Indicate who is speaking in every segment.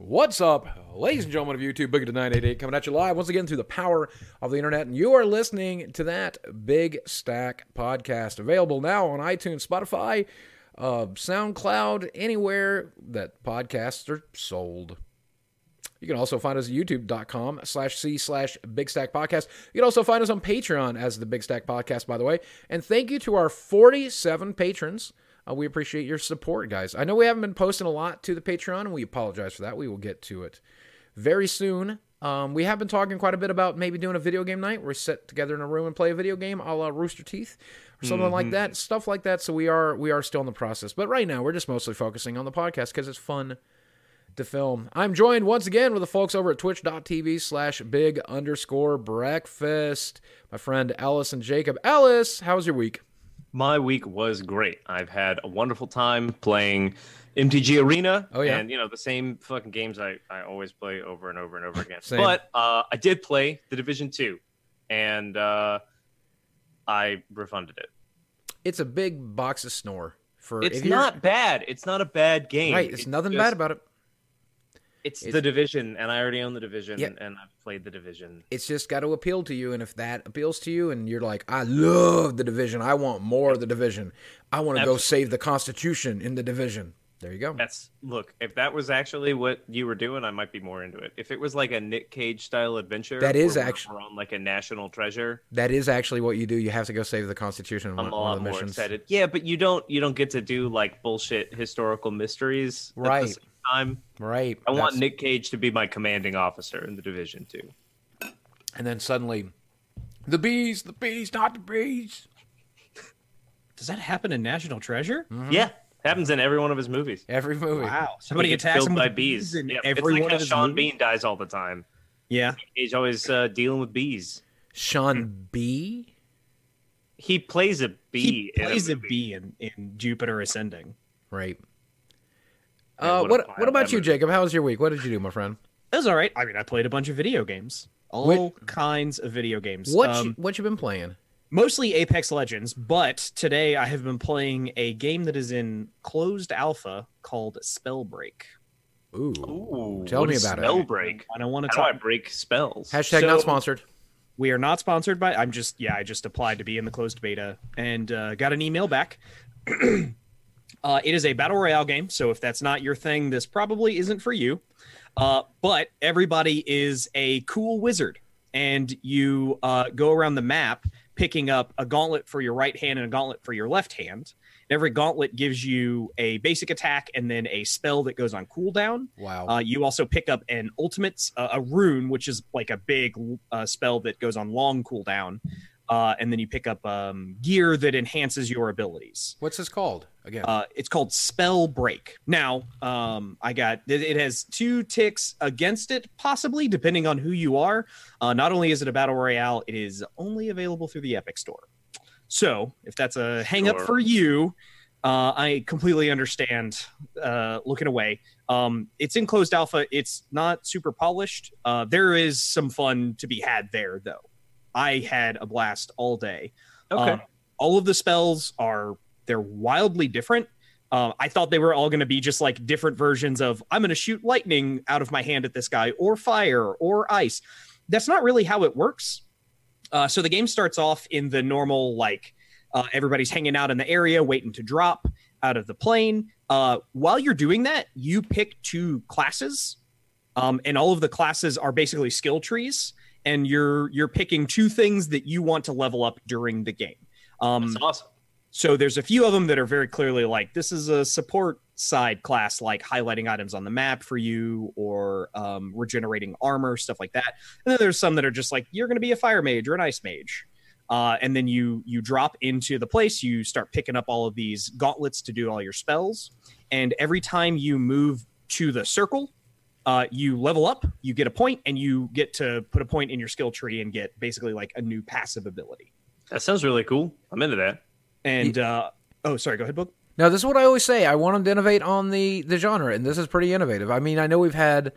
Speaker 1: What's up, ladies and gentlemen of YouTube? Boogie2988 coming at you live once again through the power of the internet. And you are listening to that Big Stack podcast available now on iTunes, Spotify, uh, SoundCloud, anywhere that podcasts are sold. You can also find us at youtube.com slash C slash Big Stack Podcast. You can also find us on Patreon as the Big Stack Podcast, by the way. And thank you to our 47 patrons. Uh, we appreciate your support, guys. I know we haven't been posting a lot to the Patreon, and we apologize for that. We will get to it very soon. Um, we have been talking quite a bit about maybe doing a video game night where we sit together in a room and play a video game a la Rooster Teeth or something like that, stuff like that. So we are we are still in the process, but right now we're just mostly focusing on the podcast because it's fun to film. I'm joined once again with the folks over at twitch.tv slash big underscore breakfast. My friend Alice and Jacob. Alice, how was your week?
Speaker 2: My week was great. I've had a wonderful time playing MTG Arena.
Speaker 1: Oh, yeah?
Speaker 2: And, you know, the same fucking games I, I always play over and over and over again.
Speaker 1: Same.
Speaker 2: But uh, I did play The Division 2, and uh, I refunded it.
Speaker 1: It's a big box of snore. For
Speaker 2: It's not bad. It's not a bad game.
Speaker 1: right. It's nothing
Speaker 2: just-
Speaker 1: bad about it.
Speaker 2: It's,
Speaker 1: it's-
Speaker 2: The Division, and I already own The Division,
Speaker 1: Yep.
Speaker 2: and I've played The Division.
Speaker 1: It's just got to appeal to you, and if that appeals to you, and you're like, I love the division, I want more of the division, I want to go save the Constitution in the division. There you go.
Speaker 2: That's look. If that was actually what you were doing, I might be more into it. If it was like a Nick Cage style adventure,
Speaker 1: That is
Speaker 2: actually we're- on like a national treasure.
Speaker 1: That is actually what you do. You have to go save the Constitution
Speaker 2: I'm a
Speaker 1: one the
Speaker 2: more
Speaker 1: missions.
Speaker 2: excited. Yeah, but you don't you don't get to do like bullshit historical mysteries
Speaker 1: Right.
Speaker 2: The same time.
Speaker 1: Right.
Speaker 2: I want
Speaker 1: That's-
Speaker 2: Nick Cage to be my commanding officer in the division too.
Speaker 1: And then suddenly, the bees, the bees, not the bees.
Speaker 3: Does that happen in National Treasure?
Speaker 1: Mm-hmm.
Speaker 2: Yeah, happens in every one of his movies.
Speaker 1: Every movie.
Speaker 3: Wow. Somebody
Speaker 2: gets
Speaker 3: attacks
Speaker 2: killed
Speaker 3: him
Speaker 2: by
Speaker 3: with
Speaker 2: bees.
Speaker 3: in
Speaker 2: Yep.
Speaker 3: every
Speaker 2: it's like
Speaker 3: one
Speaker 2: how
Speaker 3: of his
Speaker 2: Sean
Speaker 3: movies?
Speaker 2: Bean dies all the time.
Speaker 3: Yeah.
Speaker 2: He's always uh, dealing with bees.
Speaker 1: Sean B.
Speaker 2: He plays a bee.
Speaker 3: He
Speaker 2: in
Speaker 3: plays a,
Speaker 2: movie.
Speaker 3: bee in, in Jupiter Ascending.
Speaker 1: Right.
Speaker 2: Man,
Speaker 1: Uh,
Speaker 2: what
Speaker 1: what what about
Speaker 2: that
Speaker 1: you. Jacob? How was your week? What did you do, my friend?
Speaker 3: It was all right. I mean, I played a bunch of video games. All
Speaker 1: What-
Speaker 3: kinds of video games.
Speaker 1: What
Speaker 3: Um,
Speaker 1: you, what you been playing?
Speaker 3: mostly Apex Legends, but today I have been playing a game that is in closed alpha called Spellbreak.
Speaker 1: Ooh.
Speaker 2: Ooh,
Speaker 1: Tell me
Speaker 2: is
Speaker 1: about it.
Speaker 2: spell break.
Speaker 3: I don't want to
Speaker 2: How do I
Speaker 3: talk.
Speaker 2: break spells?
Speaker 1: Hashtag not sponsored.
Speaker 3: We are not sponsored by. I'm just yeah. I just applied to be in the closed beta and uh, got an email back. uh, it is a battle royale game, so if that's not your thing, this probably isn't for you. Uh, but everybody is a cool wizard, and you uh, go around the map picking up a gauntlet for your right hand and a gauntlet for your left hand. And Every gauntlet gives you a basic attack and then a spell that goes on cooldown.
Speaker 1: Wow.
Speaker 3: Uh, you also pick up an ultimate, uh, a rune, which is like a big uh, spell that goes on long cooldown. Uh, and then you pick up um, gear that enhances your abilities.
Speaker 1: What's this called again?
Speaker 3: Uh, it's called Spell Break. Now, um, I got it, it has two ticks against it, possibly depending on who you are. Uh, not only is it a battle royale, it is only available through the Epic Store. So, if that's a hang up
Speaker 2: Sure.
Speaker 3: for you, uh, I completely understand uh, looking away. Um, it's in closed alpha. It's not super polished. Uh, there is some fun to be had there, though. I had a blast all day.
Speaker 2: Okay.
Speaker 3: Um, all of the spells are they're wildly different. Uh, I thought they were all going to be just like different versions of I'm going to shoot lightning out of my hand at this guy, or fire, or ice. That's not really how it works. Uh, so the game starts off in the normal like uh, everybody's hanging out in the area waiting to drop out of the plane. Uh, while you're doing that, you pick two classes, um, and all of the classes are basically skill trees, and you're you're picking two things that you want to level up during the game. Um,
Speaker 2: That's awesome.
Speaker 3: so there's a few of them that are very clearly like this is a support side class, like highlighting items on the map for you or um, regenerating armor, stuff like that. And then there's some that are just like you're going to be a fire mage or an ice mage. Uh, and then you you drop into the place. You start picking up all of these gauntlets to do all your spells. And every time you move to the circle, uh, you level up. You get a point, and you get to put a point in your skill tree and get basically like a new passive ability.
Speaker 2: That sounds really cool. I'm into that.
Speaker 3: And uh, oh, sorry, go ahead, book.
Speaker 1: Now, this is what I always say. I want them to innovate on the the genre, and this is pretty innovative. I mean, I know we've had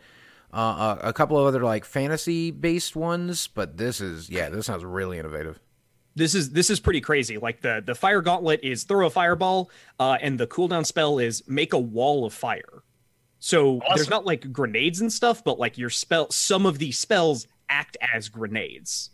Speaker 1: uh, a, a couple of other like fantasy based ones, but this is yeah, this sounds really innovative.
Speaker 3: this is this is pretty crazy. Like the the fire gauntlet is throw a fireball, uh, and the cooldown spell is make a wall of fire. So
Speaker 2: Awesome.
Speaker 3: there's not like grenades and stuff, but like your spell, some of these spells act as grenades.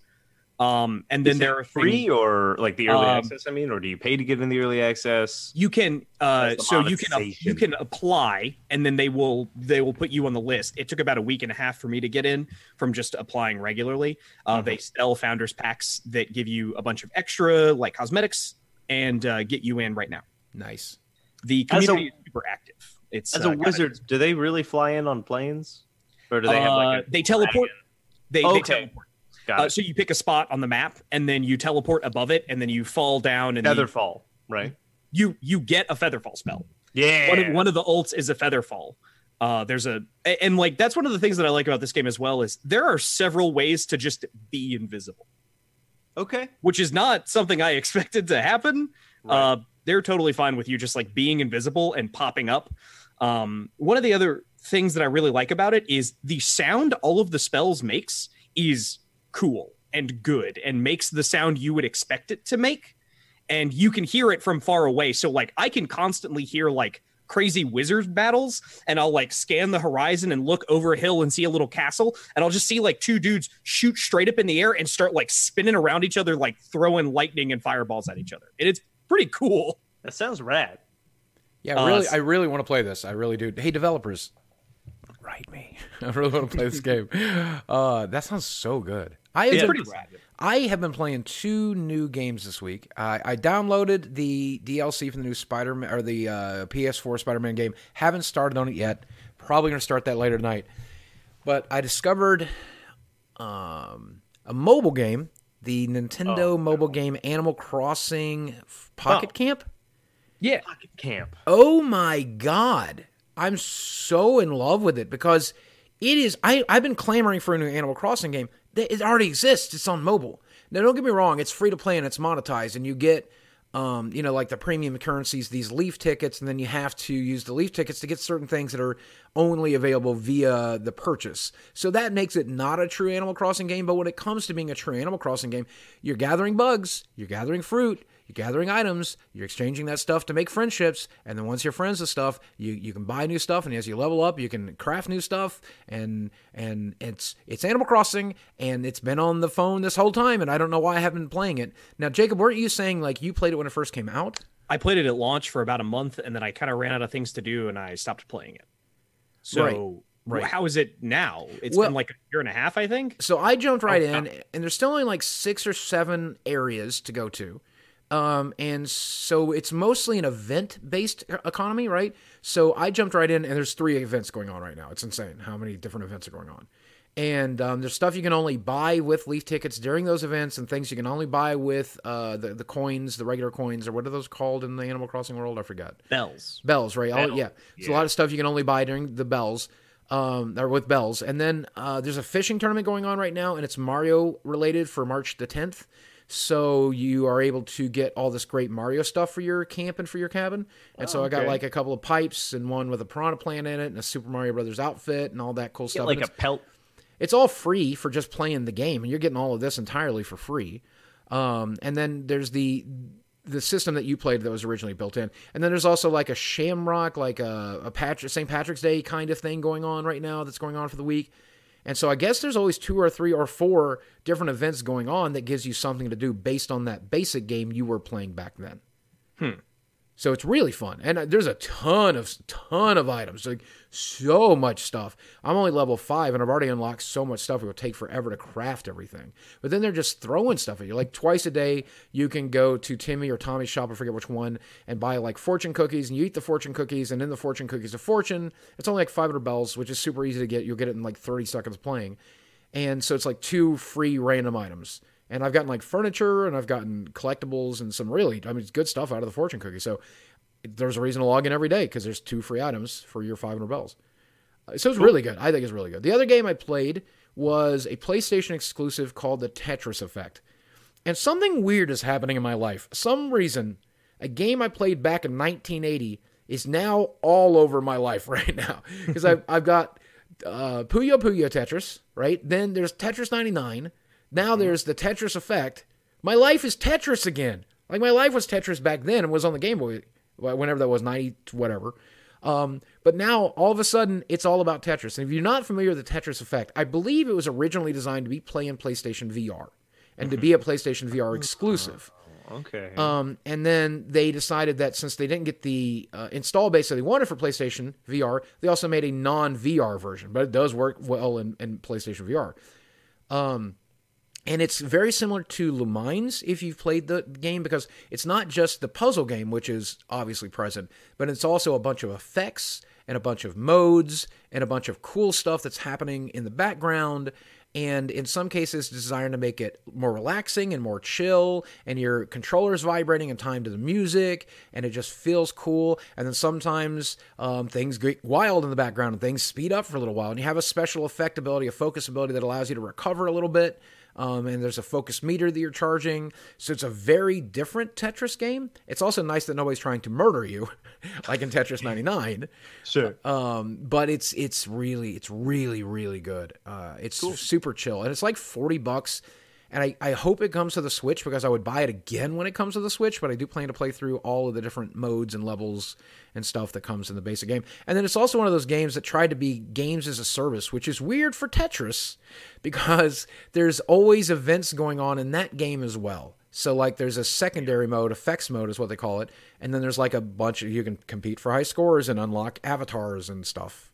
Speaker 3: Um, and then
Speaker 2: Is
Speaker 3: there
Speaker 2: it
Speaker 3: are
Speaker 2: free
Speaker 3: things-
Speaker 2: or like the early
Speaker 3: Um,
Speaker 2: access. I mean, or do you pay to get in the early access?
Speaker 3: you can uh so you can you can apply and then they will they will put you on the list it took about a week and a half for me to get in from just applying regularly uh,
Speaker 2: Mhm.
Speaker 3: they sell founders packs that give you a bunch of extra like cosmetics and uh, get you in right now
Speaker 1: Nice.
Speaker 3: the
Speaker 2: As a-
Speaker 3: community is super active it's
Speaker 2: As
Speaker 3: uh,
Speaker 2: a
Speaker 3: kinda-
Speaker 2: wizard, do they really fly in on planes, or do they have like
Speaker 3: uh,
Speaker 2: a
Speaker 3: they teleport they, they
Speaker 2: Okay.
Speaker 3: teleport
Speaker 2: Got
Speaker 3: uh,
Speaker 2: it.
Speaker 3: so you pick a spot on the map and then you teleport above it and then you fall down and you,
Speaker 2: Featherfall, right?
Speaker 3: you you get a feather fall spell
Speaker 2: Yeah.
Speaker 3: one of, one of the ults is a feather fall. Uh, there's a a- and like that's one of the things that I like about this game as well is there are several ways to just be invisible,
Speaker 2: okay.
Speaker 3: which is not something I expected to happen.
Speaker 2: Right.
Speaker 3: Uh, they're totally fine with you just like being invisible and popping up. Um, one of the other things that I really like about it is the sound all of the spells makes is cool and good and makes the sound you would expect it to make. And you can hear it from far away. So like I can constantly hear like crazy wizard battles and I'll like scan the horizon and look over a hill and see a little castle and I'll just see like two dudes shoot straight up in the air and start like spinning around each other like throwing lightning and fireballs at each other. And it's pretty cool.
Speaker 2: that sounds rad.
Speaker 1: Yeah,
Speaker 3: Uh,
Speaker 1: really, I really want to play this. I really do. Hey, developers, write me. I really want to play this game. Uh, that sounds so good. I have
Speaker 3: It's
Speaker 1: been-. I have been playing two new games this week. I, I downloaded the DLC for the new Spider Man or the uh, PS4 Spider Man game. Haven't started on it yet. Probably going to start that later tonight. But I discovered um, a mobile game, the Nintendo
Speaker 2: Oh,
Speaker 1: mobile game Animal Crossing Pocket
Speaker 2: Oh.
Speaker 1: Camp.
Speaker 3: Yeah.
Speaker 2: Pocket camp.
Speaker 1: Oh my god. I'm so in love with it because it is I, I've been clamoring for a new Animal Crossing game. It already exists. It's on mobile. Now don't get me wrong, it's free to play and it's monetized and you get um, you know, like the premium currencies, these leaf tickets, and then you have to use the leaf tickets to get certain things that are only available via the purchase. So that makes it not a true Animal Crossing game. But when it comes to being a true Animal Crossing game, you're gathering bugs, you're gathering fruit, you're gathering items, you're exchanging that stuff to make friendships, and then once you're friends with stuff, you, you can buy new stuff, and as you level up, you can craft new stuff, and and it's it's Animal Crossing, and it's been on the phone this whole time, and I don't know why I haven't been playing it. Now, Jacob, weren't you saying like you played it when it first came out?
Speaker 3: I played it at launch for about a month and then I kind of ran out of things to do and I stopped playing it. So
Speaker 1: Right, right.
Speaker 3: how is it now? It's
Speaker 1: Well-
Speaker 3: been like a year and a half, I think.
Speaker 1: So I jumped right
Speaker 3: Oh,
Speaker 1: in,
Speaker 3: wow.
Speaker 1: and there's still only like six or seven areas to go to. Um, and so it's mostly an event based economy, right? So I jumped right in, and there's three events going on right now. It's insane how many different events are going on. And um, there's stuff you can only buy with leaf tickets during those events, and things you can only buy with uh, the the coins, the regular coins, or what are those called in the Animal Crossing world? I forgot.
Speaker 3: Bells.
Speaker 1: Bells, right? Oh,
Speaker 2: Bells,
Speaker 1: yeah. It's a lot of stuff you can only buy during the bells, um, or with bells. And then uh, there's a fishing tournament going on right now, and it's Mario related for March the 10th. So you are able to get all this great Mario stuff for your camp and for your cabin. And so
Speaker 2: Oh,
Speaker 1: I got
Speaker 2: okay.
Speaker 1: like a couple of pipes and one with a piranha plant in it and a Super Mario Brothers outfit and all that cool stuff.
Speaker 2: like a
Speaker 1: it's-
Speaker 2: pelt.
Speaker 1: it's all free for just playing the game, and you're getting all of this entirely for free. Um, and then there's the the system that you played that was originally built in, and then there's also like a Shamrock, like a, a Patrick St. Patrick's Day kind of thing going on right now that's going on for the week. And so I guess there's always two or three or four different events going on that gives you something to do based on that basic game you were playing back then. Hmm. So it's really fun, and there's a ton of ton of items, like so much stuff. I'm only level five, and I've already unlocked so much stuff. It will take forever to craft everything. But then they're just throwing stuff at you. Like twice a day, you can go to Timmy or Tommy's shop, I forget which one, and buy like fortune cookies, and you eat the fortune cookies, and in the fortune cookies, a fortune. It's only like 500 bells, which is super easy to get. You'll get it in like 30 seconds playing, and so it's like two free random items. And I've gotten like furniture and I've gotten collectibles and some really, I mean, it's good stuff out of the fortune cookie. So there's a reason to log in every day because there's two free items for your 500 bells. So it's really good. I think it's really good. The other game I played was a PlayStation exclusive called the Tetris Effect. And something weird is happening in my life. Some reason, a game I played back in 1980 is now all over my life right now. Because I've, I've got uh, Puyo Puyo Tetris, right? Then there's Tetris 99. Now there's the Tetris Effect. My life is Tetris again. Like my life was Tetris back then and was on the Game Boy, whenever that was, 90, whatever. Um, but now all of a sudden it's all about Tetris. And if you're not familiar with the Tetris effect, I believe it was originally designed to be play in PlayStation VR and to be a PlayStation VR exclusive.
Speaker 2: Okay.
Speaker 1: Um, and then they decided that since they didn't get the uh, install base that they wanted for PlayStation VR, they also made a non VR version, but it does work well in, in PlayStation VR. Um, and it's very similar to Lumines if you've played the game because it's not just the puzzle game, which is obviously present, but it's also a bunch of effects and a bunch of modes and a bunch of cool stuff that's happening in the background. And in some cases designed to make it more relaxing and more chill and your controller's vibrating in time to the music and it just feels cool. And then sometimes um, things get wild in the background and things speed up for a little while and you have a special effect ability a focus ability that allows you to recover a little bit um, and there's a focus meter that you're charging. So it's a very different Tetris game. It's also nice that nobody's trying to murder you, like in Tetris 99.
Speaker 2: sure.
Speaker 1: Um, but it's it's really it's really really good. Uh, it's super chill, and it's like 40 bucks. And I, I hope it comes to the Switch because I would buy it again when it comes to the Switch, but I do plan to play through all of the different modes and levels and stuff that comes in the basic game. And then it's also one of those games that tried to be games as a service, which is weird for Tetris because there's always events going on in that game as well. So like there's a secondary mode, effects mode is what they call it, and then there's like a bunch of you can compete for high scores and unlock avatars and stuff.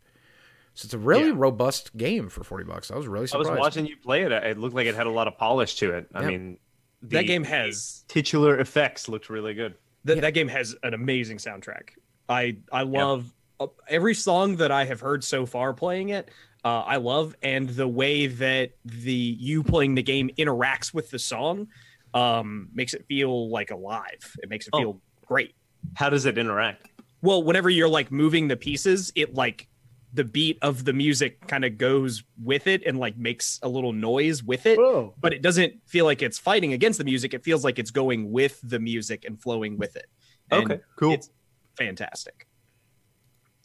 Speaker 1: So it's a really
Speaker 2: Yeah.
Speaker 1: robust game for 40 bucks. I was really surprised.
Speaker 2: I was watching you play it. It looked like it had a lot of polish to it. I
Speaker 1: Yeah.
Speaker 2: mean,
Speaker 3: that game has
Speaker 2: titular effects looked really good.
Speaker 3: that that game has an amazing soundtrack. I I love uh, every song that I have heard so far playing it. Uh, I love and the way that the you playing the game interacts with the song um, makes it feel like alive. It makes it
Speaker 2: Oh.
Speaker 3: feel great.
Speaker 2: How does it interact?
Speaker 3: Well, whenever you're like moving the pieces, it like the beat of the music kind of goes with it and like makes a little noise with it
Speaker 2: Whoa.
Speaker 3: but it doesn't feel like it's fighting against the music. It feels like it's going with the music and flowing with it. And
Speaker 2: Okay, cool.
Speaker 3: It's fantastic.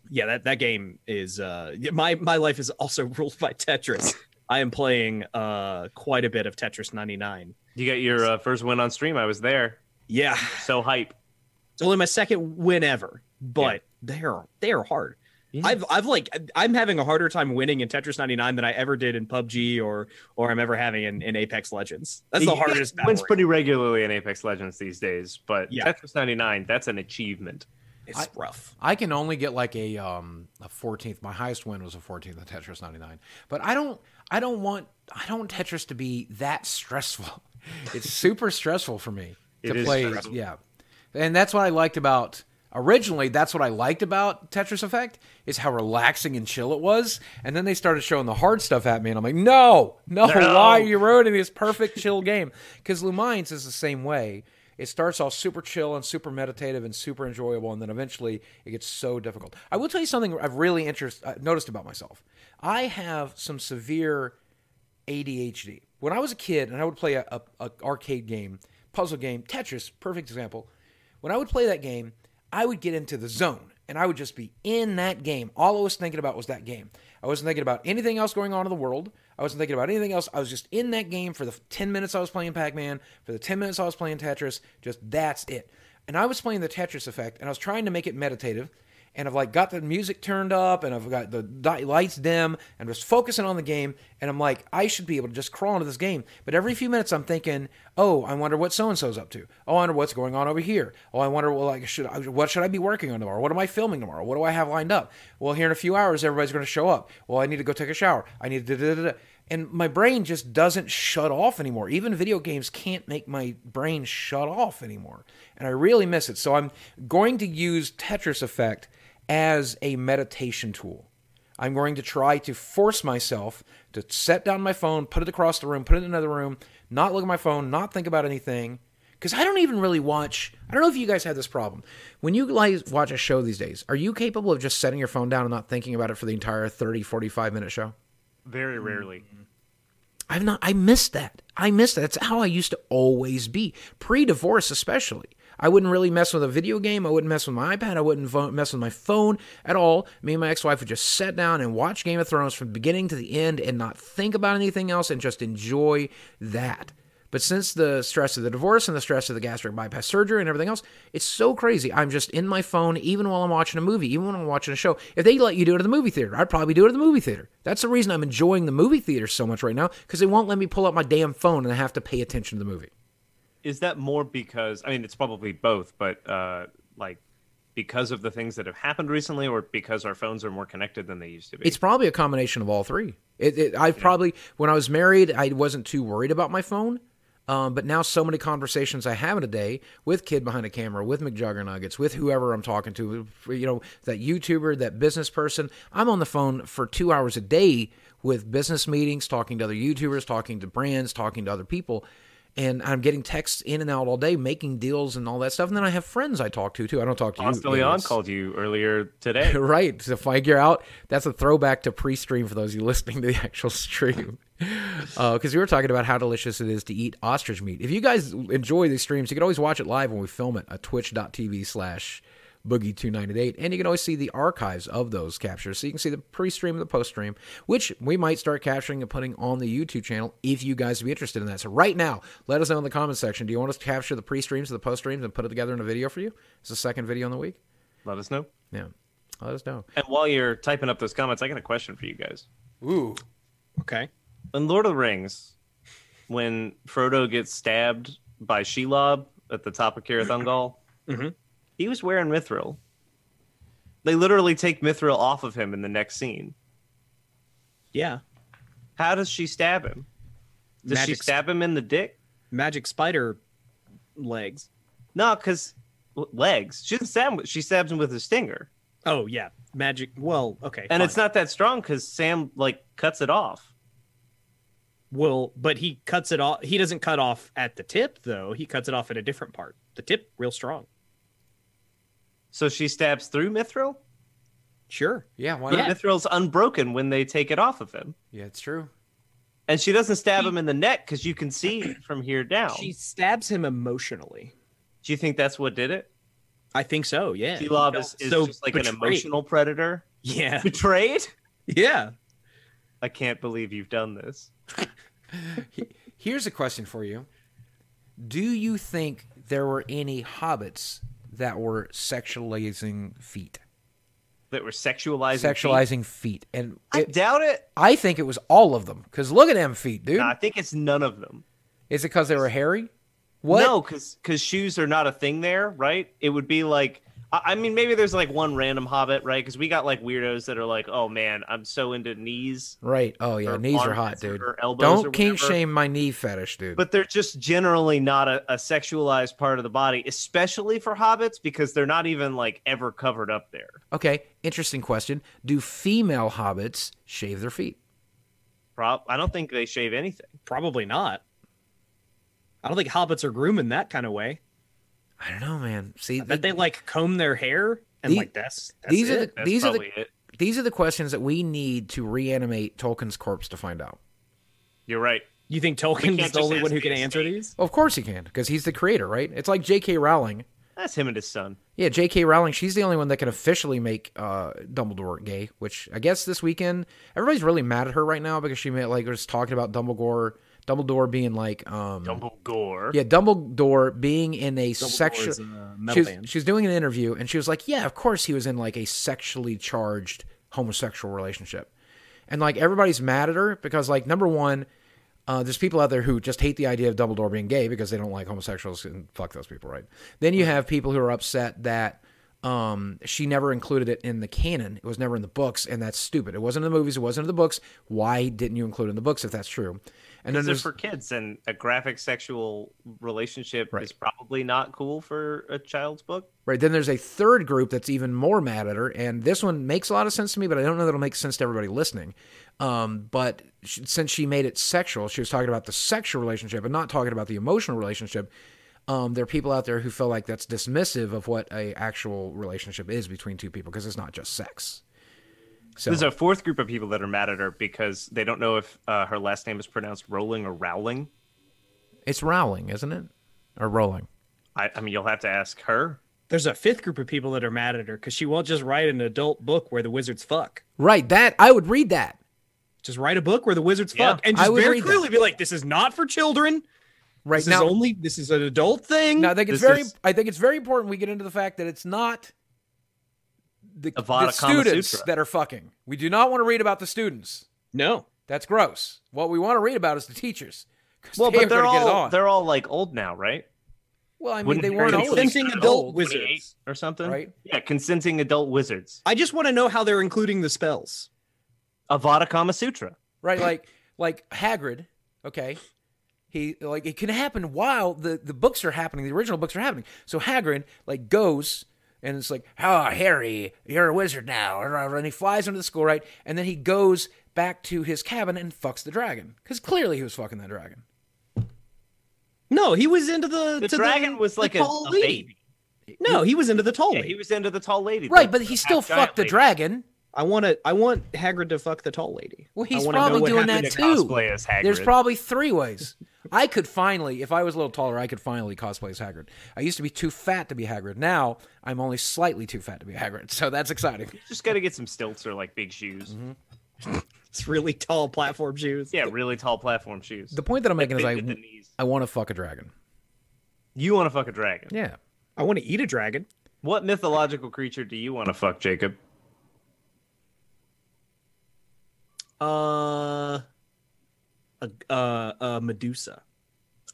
Speaker 3: Yeah, that, that game is uh my my life is also ruled by Tetris. I am playing uh quite a bit of Tetris 99.
Speaker 2: You got your uh, first win on stream. I was there.
Speaker 3: Yeah,
Speaker 2: So hype.
Speaker 3: it's only my second win ever, but they're they're hard. I've I've like I'm having a harder time winning in Tetris 99 than I ever did in PUBG or or I'm ever having in, in Apex Legends. That's the
Speaker 2: He
Speaker 3: hardest. battle
Speaker 2: Wins pretty regularly in Apex Legends these days, but
Speaker 3: Yeah.
Speaker 2: Tetris 99, that's an achievement.
Speaker 3: It's rough.
Speaker 1: I can only get like a um a 14th. My highest win was a 14th in Tetris 99. But I don't I don't want I don't want Tetris to be that stressful. It's super stressful for me to
Speaker 2: It is
Speaker 1: play.
Speaker 2: stressful.
Speaker 1: Yeah. And that's what I liked about originally that's what I liked about Tetris Effect is how relaxing and chill it was. And then they started showing the hard stuff at me and I'm like, "No. No,
Speaker 2: No.
Speaker 1: why are you ruining this perfect chill game?" Cuz Lumines is the same way. It starts off super chill and super meditative and super enjoyable, and then eventually it gets so difficult. I will tell you something I've really interest, uh, noticed about myself. I have some severe ADHD. When I was a kid and I would play a, a, a arcade game, puzzle game, Tetris, perfect example. When I would play that game, I would get into the zone and I would just be in that game. All I was thinking about was that game. I wasn't thinking about anything else going on in the world. I wasn't thinking about anything else. I was just in that game for the 10 minutes I was playing Pac Man, for the 10 minutes I was playing Tetris. Just that's it. And I was playing the Tetris effect and I was trying to make it meditative and I've like got the music turned up and I've got the lights dim and just focusing on the game and I'm like I should be able to just crawl into this game. But every few minutes I'm thinking oh I wonder what so and so's up to. Oh I wonder what's going on over here. Oh I wonder well like should I, what should I be working on tomorrow? What am I filming tomorrow? What do I have lined up? Well here in a few hours everybody's going to show up. Well I need to go take a shower. I need to da, da, da, and my brain just doesn't shut off anymore. Even video games can't make my brain shut off anymore. And I really miss it. So I'm going to use Tetris effect as a meditation tool. I'm going to try to force myself to set down my phone, put it across the room, put it in another room, not look at my phone, not think about anything. Because I don't even really watch. I don't know if you guys have this problem. When you guys watch a show these days, are you capable of just setting your phone down and not thinking about it for the entire 30, 45 minute show?
Speaker 2: Very rarely.
Speaker 1: I've not. I missed that. I missed that. That's how I used to always be, pre-divorce especially. I wouldn't really mess with a video game. I wouldn't mess with my iPad. I wouldn't vo- mess with my phone at all. Me and my ex-wife would just sit down and watch Game of Thrones from beginning to the end and not think about anything else and just enjoy that. But since the stress of the divorce and the stress of the gastric bypass surgery and everything else, it's so crazy. I'm just in my phone even while I'm watching a movie, even when I'm watching a show. If they let you do it at the movie theater, I'd probably do it at the movie theater. That's the reason I'm enjoying the movie theater so much right now because they won't let me pull up my damn phone and I have to pay attention to the movie.
Speaker 2: Is that more because I mean it's probably both, but uh, like because of the things that have happened recently, or because our phones are more connected than they used to be?
Speaker 1: It's probably a combination of all three. It, it, I probably, when I was married, I wasn't too worried about my phone. Um, but now, so many conversations I have in a day with kid behind a camera, with McJuggernuggets, with whoever I'm talking to, you know, that YouTuber, that business person. I'm on the phone for two hours a day with business meetings, talking to other YouTubers, talking to brands, talking to other people and I'm getting texts in and out all day, making deals and all that stuff. And then I have friends I talk to too. I don't talk to
Speaker 2: Ponce
Speaker 1: you.
Speaker 2: Leon called you earlier today.
Speaker 1: right to figure out that's a throwback to pre-stream for those of you listening to the actual stream uh, because we were talking about how delicious it is to eat ostrich meat if you guys enjoy these streams you can always watch it live when we film it at twitch.tv slash boogie 298 and you can always see the archives of those captures so you can see the pre-stream and the post-stream which we might start capturing and putting on the youtube channel if you guys would be interested in that so right now let us know in the comment section do you want us to capture the pre-streams and the post-streams and put it together in a video for you it's the second video in the week
Speaker 2: Let us know.
Speaker 1: yeah let us know
Speaker 2: And while you're typing up those comments, I got a question for you guys.
Speaker 1: ooh
Speaker 3: Okay.
Speaker 2: In Lord of the Rings, when Frodo gets stabbed by Shelob at the top of Cirith Ungol,
Speaker 3: Mhm.
Speaker 2: He was wearing mithril. They literally take mithril off of him in the next scene.
Speaker 3: Yeah.
Speaker 2: How does she stab him? Does she
Speaker 3: Magic-
Speaker 2: stab him in the dick?
Speaker 3: Magic spider legs.
Speaker 2: No, because legs. She doesn't stab him. She stabs him with a stinger,
Speaker 3: Oh yeah. Magic. Well, okay.
Speaker 2: and
Speaker 3: fine.
Speaker 2: it's not that strong because Sam like cuts it off.
Speaker 3: Well, but he cuts it off. He doesn't cut off at the tip though. He cuts it off at a different part. The tip, real strong.
Speaker 2: So she stabs through mithril.
Speaker 3: Sure.
Speaker 1: yeah why
Speaker 2: But
Speaker 1: not
Speaker 2: mithril's unbroken when they take it off of him.
Speaker 1: yeah it's true
Speaker 2: And she doesn't stab him in the neck because you can see from here down.
Speaker 3: She stabs him emotionally.
Speaker 2: Do you think that's what did it?
Speaker 3: I think so. Yeah. He
Speaker 2: Shelob is, is
Speaker 3: so
Speaker 2: just like an emotional predator.
Speaker 3: Yeah.
Speaker 2: Betrayed?
Speaker 3: Yeah.
Speaker 2: I can't believe you've done this.
Speaker 1: Here's a question for you. Do you think there were any hobbits that were sexualizing feet?
Speaker 2: That we're sexualizing. feet?
Speaker 1: Sexualizing feet. And
Speaker 2: I
Speaker 1: it,
Speaker 2: doubt it.
Speaker 1: I think it was all of them. Because look at them feet, dude.
Speaker 2: No, I think it's none of them.
Speaker 1: Is it because they were hairy? What?
Speaker 2: No, because because shoes are not a thing there, right? It would be like, I, I mean, maybe there's like one random hobbit, right? Because we got like weirdos that are like, oh man, I'm so into knees.
Speaker 1: Right. Oh, yeah. Knees are hot, dude.
Speaker 2: or elbows
Speaker 1: Don't kink shame my knee fetish, dude.
Speaker 2: But they're just generally not a, a sexualized part of the body, especially for hobbits, because they're not even like ever covered up there.
Speaker 1: okay. Interesting question. Do female hobbits shave their feet?
Speaker 2: Prob- I don't think they shave anything.
Speaker 3: Probably not. I don't think hobbits are grooming that kind of way.
Speaker 1: I don't know, man. See,
Speaker 3: I bet
Speaker 1: the-
Speaker 3: they like comb their hair and
Speaker 1: The-
Speaker 3: like that's, that's
Speaker 1: these are the
Speaker 2: That's
Speaker 1: these are the
Speaker 2: it.
Speaker 1: these are the questions that we need to reanimate Tolkien's corpse to find out.
Speaker 2: You're right.
Speaker 3: You think Tolkien's the only one who can
Speaker 2: to
Speaker 3: answer these?
Speaker 1: Well, of course he can, because he's the creator, right? It's like J.K. Rowling.
Speaker 2: That's him and his son.
Speaker 1: Yeah, J.K. Rowling. She's the only one that can officially make uh, Dumbledore gay. Which I guess this weekend everybody's really mad at her right now because she made, like was talking about Dumbledore, Dumbledore being like, um,
Speaker 2: Dumbledore.
Speaker 1: yeah, Dumbledore being in a sexual.
Speaker 3: Dumbledore's a
Speaker 1: She was, she was doing an interview and she was like, "Yeah, of course he was in like a sexually charged homosexual relationship," and like everybody's mad at her because like number one, uh, there's people out there who just hate the idea of Dumbledore being gay because they don't like homosexuals and fuck those people, right? Then you have people who are upset that um, she never included it in the canon. It was never in the books, and that's stupid. It wasn't in the movies. It wasn't in the books. Why didn't you include it in the books if that's true? And then there's
Speaker 2: for kids, and a graphic sexual relationship
Speaker 1: Right.
Speaker 2: is probably not cool for a child's book.
Speaker 1: Right. Then there's a third group that's even more mad at her, and this one makes a lot of sense to me, but I don't know that it'll make sense to everybody listening. Um, but she, since she made it sexual, she was talking about the sexual relationship and not talking about the emotional relationship. Um, there are people out there who feel like that's dismissive of what a actual relationship is between two people because it's not just sex. So
Speaker 2: There's a fourth group of people that are mad at her because they don't know if uh, her last name is pronounced Rolling or Rowling.
Speaker 1: it's Rowling, isn't it, or Rolling?
Speaker 2: I, I mean, you'll have to ask her.
Speaker 3: There's a fifth group of people that are mad at her because she won't just write an adult book where the wizards fuck.
Speaker 1: Right. That I would read that.
Speaker 3: Just write a book where the wizards
Speaker 2: Yeah,
Speaker 3: fuck and
Speaker 1: I
Speaker 3: just
Speaker 1: would
Speaker 3: very
Speaker 1: read that.
Speaker 3: clearly be like, this is not for children.
Speaker 1: Right
Speaker 3: this
Speaker 1: now,
Speaker 3: is only this is an adult thing.
Speaker 1: now I think it's
Speaker 2: This
Speaker 1: very
Speaker 2: is-
Speaker 1: I think it's very important we get into the fact that it's not the, the
Speaker 2: Kama
Speaker 1: students
Speaker 2: Sutra.
Speaker 1: that are fucking. We do not want to read about the students.
Speaker 3: no.
Speaker 1: That's gross. What we want to read about is the teachers.
Speaker 2: Well,
Speaker 1: they
Speaker 2: but
Speaker 1: are
Speaker 2: they're
Speaker 1: gonna get it
Speaker 2: all
Speaker 1: on.
Speaker 2: they're all like old now, right?
Speaker 1: Well, I mean,
Speaker 2: Wouldn't
Speaker 1: they weren't
Speaker 2: be
Speaker 1: old.
Speaker 3: Consenting adult
Speaker 1: old,
Speaker 3: wizards.
Speaker 2: or something,
Speaker 1: right?
Speaker 2: Yeah, consenting adult wizards.
Speaker 3: I just want to know how they're including the spells.
Speaker 2: Avada Kama Sutra.
Speaker 1: right? Like like Hagrid, okay. He like it can happen while the the books are happening. The original books are happening. So Hagrid like goes and it's like, "Oh, Harry, you're a wizard now," and he flies into the school, right? And then he goes back to his cabin and fucks the dragon because clearly he was fucking that dragon.
Speaker 3: No, he was into the
Speaker 2: The
Speaker 3: to
Speaker 2: dragon
Speaker 3: the,
Speaker 2: was like a,
Speaker 3: tall
Speaker 2: a
Speaker 3: lady.
Speaker 2: baby.
Speaker 3: No, he was into the tall
Speaker 2: Yeah,
Speaker 3: lady.
Speaker 2: he was into the tall lady.
Speaker 1: Right,
Speaker 2: the-
Speaker 1: but he still
Speaker 2: half-giant
Speaker 1: fucked the
Speaker 2: lady.
Speaker 1: dragon.
Speaker 3: I want to. I want Hagrid to fuck the tall lady.
Speaker 1: Well, he's
Speaker 3: wanna know
Speaker 1: probably
Speaker 3: what
Speaker 1: doing that
Speaker 3: to
Speaker 1: too.
Speaker 2: Cosplay as Hagrid.
Speaker 1: There's probably three ways. I could finally, if I was a little taller, I could finally cosplay as Hagrid. I used to be too fat to be Hagrid. Now I'm only slightly too fat to be Hagrid, so that's exciting.
Speaker 2: just got to get some stilts or like big shoes.
Speaker 1: Mm-hmm.
Speaker 3: It's really tall platform shoes.
Speaker 2: Yeah, really tall platform shoes.
Speaker 1: The point that I'm making is I,
Speaker 2: at the knees.
Speaker 1: I want to fuck a dragon.
Speaker 2: You want to fuck a dragon?
Speaker 1: Yeah.
Speaker 3: I want to eat a dragon.
Speaker 2: What mythological creature do you want to fuck, Jacob?
Speaker 3: Uh, a, uh, a Medusa.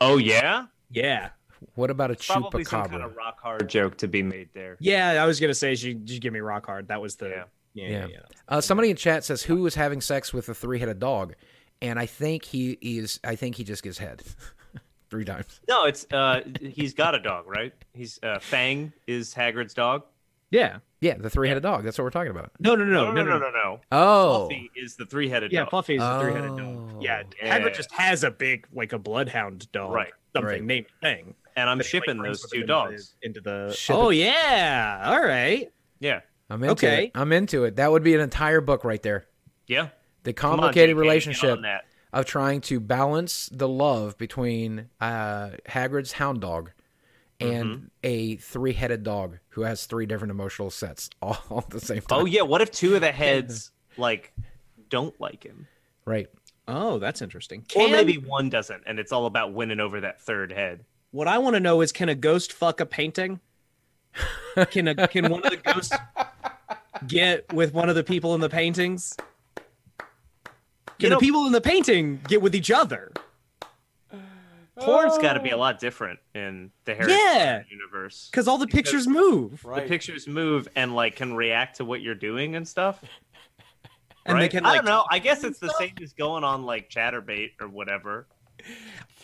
Speaker 2: Oh yeah,
Speaker 3: Yeah,
Speaker 1: What about a
Speaker 2: probably some
Speaker 1: chupacabra?
Speaker 2: kind of rock hard joke to be made there.
Speaker 3: yeah. I was gonna say she just give me rock hard. That was the
Speaker 2: Yeah.
Speaker 3: yeah,
Speaker 1: Yeah.
Speaker 3: yeah. yeah.
Speaker 1: Uh, somebody in chat says who was having sex with a three-headed dog, and I think he is. I think he just gives head three times.
Speaker 2: No, it's uh, he's got a dog, right? He's uh, Fang is Hagrid's dog.
Speaker 3: Yeah.
Speaker 1: Yeah, the three-headed dog. That's what we're talking about.
Speaker 3: No, no,
Speaker 2: No, no, no, no, no.
Speaker 1: Oh,
Speaker 2: Fluffy is the three-headed
Speaker 3: Yeah,
Speaker 2: dog.
Speaker 3: Fluffy is the three-headed
Speaker 1: Oh.
Speaker 3: dog. Yeah,
Speaker 2: Yeah.
Speaker 3: Hagrid just has a big, like a bloodhound dog,
Speaker 2: Right,
Speaker 3: Something
Speaker 1: right.
Speaker 3: named Fang.
Speaker 2: and I'm
Speaker 3: that like,
Speaker 2: shipping those two dogs.
Speaker 3: into the. Into the oh yeah, all right.
Speaker 2: Yeah,
Speaker 1: I'm into
Speaker 3: Okay.
Speaker 1: it. I'm into it. That would be an entire book right there.
Speaker 2: yeah.
Speaker 1: The
Speaker 2: Come on,
Speaker 1: complicated relationship
Speaker 2: that.
Speaker 1: of trying to balance the love between uh, Hagrid's hound dog and
Speaker 2: Mm-hmm.
Speaker 1: a three-headed dog who has three different emotional sets all at the same time.
Speaker 2: Oh yeah, what if two of the heads like don't like him,
Speaker 1: Right.
Speaker 3: Oh, that's interesting.
Speaker 2: or maybe one doesn't, and it's all about winning over that third head.
Speaker 3: What I want to know is, can a ghost fuck a painting? Can a can one of the ghosts get with one of the people in the paintings? Can
Speaker 2: You know-
Speaker 3: the people in the painting get with each other?
Speaker 2: Porn's got to be a oh. lot different in the Harry
Speaker 3: Yeah.
Speaker 2: Potter universe.
Speaker 3: Because all the pictures move,
Speaker 2: The pictures move and like can react to what you're doing and stuff.
Speaker 3: and they
Speaker 2: right?
Speaker 3: can
Speaker 2: I don't know. I guess it's the same as going on like Chaturbate or whatever.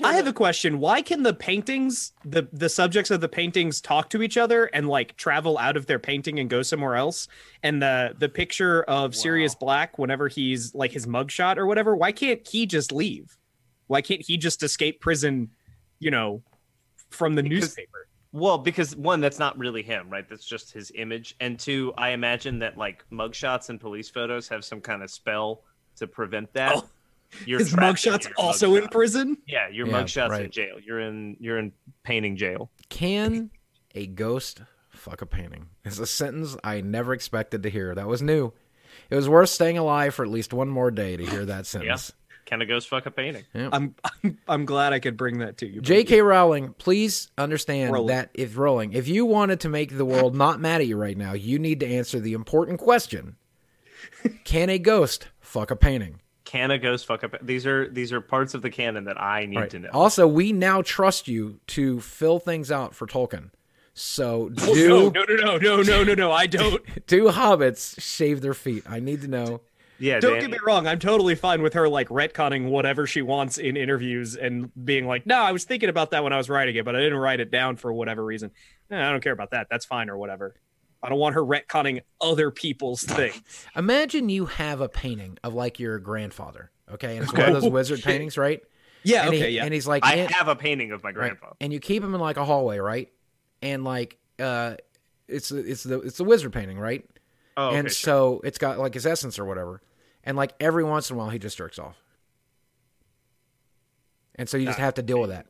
Speaker 3: I have a question. Why can the paintings, the the subjects of the paintings, talk to each other and like travel out of their painting and go somewhere else? And the the picture of Sirius Black, whenever he's like his mugshot or whatever, why can't he just leave? Why can't he just escape prison? You know, from the
Speaker 2: Because-
Speaker 3: newspaper.
Speaker 2: Well, because one, that's not really him, right? That's just his image. And two, I imagine that like mugshots and police photos have some kind of spell to prevent that.
Speaker 3: Oh,
Speaker 2: You're
Speaker 3: His mugshot's
Speaker 2: your
Speaker 3: also in prison.
Speaker 2: Yeah, your
Speaker 1: Yeah,
Speaker 2: mugshot's in jail. You're in you're in painting jail.
Speaker 1: Can a ghost fuck a painting? It's a sentence I never expected to hear. That was new. It was worth staying alive for at least one more day to hear that sentence.
Speaker 2: Can a ghost fuck a painting?
Speaker 3: I'm, I'm I'm glad I could bring that to you.
Speaker 1: J.K. Rowling, please understand
Speaker 3: Rowling.
Speaker 1: that if Rowling, if you wanted to make the world not mad at you right now, you need to answer the important question: Can a ghost fuck a painting?
Speaker 2: Can a ghost fuck up? These are these are parts of the canon that I need
Speaker 1: Right.
Speaker 2: to know.
Speaker 1: Also, we now trust you to fill things out for Tolkien. So
Speaker 3: Oh,
Speaker 1: do
Speaker 3: no, no, no, no, no, no, no, no. I don't.
Speaker 1: do hobbits shave their feet? I need to know.
Speaker 2: Yeah,
Speaker 3: Don't
Speaker 2: Dan-
Speaker 3: get me wrong. I'm totally fine with her like retconning whatever she wants in interviews and being like, "No, I was thinking about that when I was writing it, but I didn't write it down for whatever reason." Eh, I don't care about that. That's fine or whatever. I don't want her retconning other people's things.
Speaker 1: Imagine you have a painting of like your grandfather, okay, and it's one of those wizard
Speaker 3: shit.
Speaker 1: paintings, right?
Speaker 3: Yeah.
Speaker 1: and
Speaker 3: okay.
Speaker 1: he,
Speaker 3: yeah.
Speaker 1: And he's like,
Speaker 2: I have a painting of my
Speaker 1: right,
Speaker 2: grandfather.
Speaker 1: and you keep him in like a hallway, right? And like, uh, it's it's the it's the wizard painting, right?
Speaker 2: Oh, okay,
Speaker 1: and
Speaker 2: sure.
Speaker 1: so it's got like his essence or whatever, and like every once in a while he just jerks off, and so you just
Speaker 3: Ah,
Speaker 1: have to deal with that.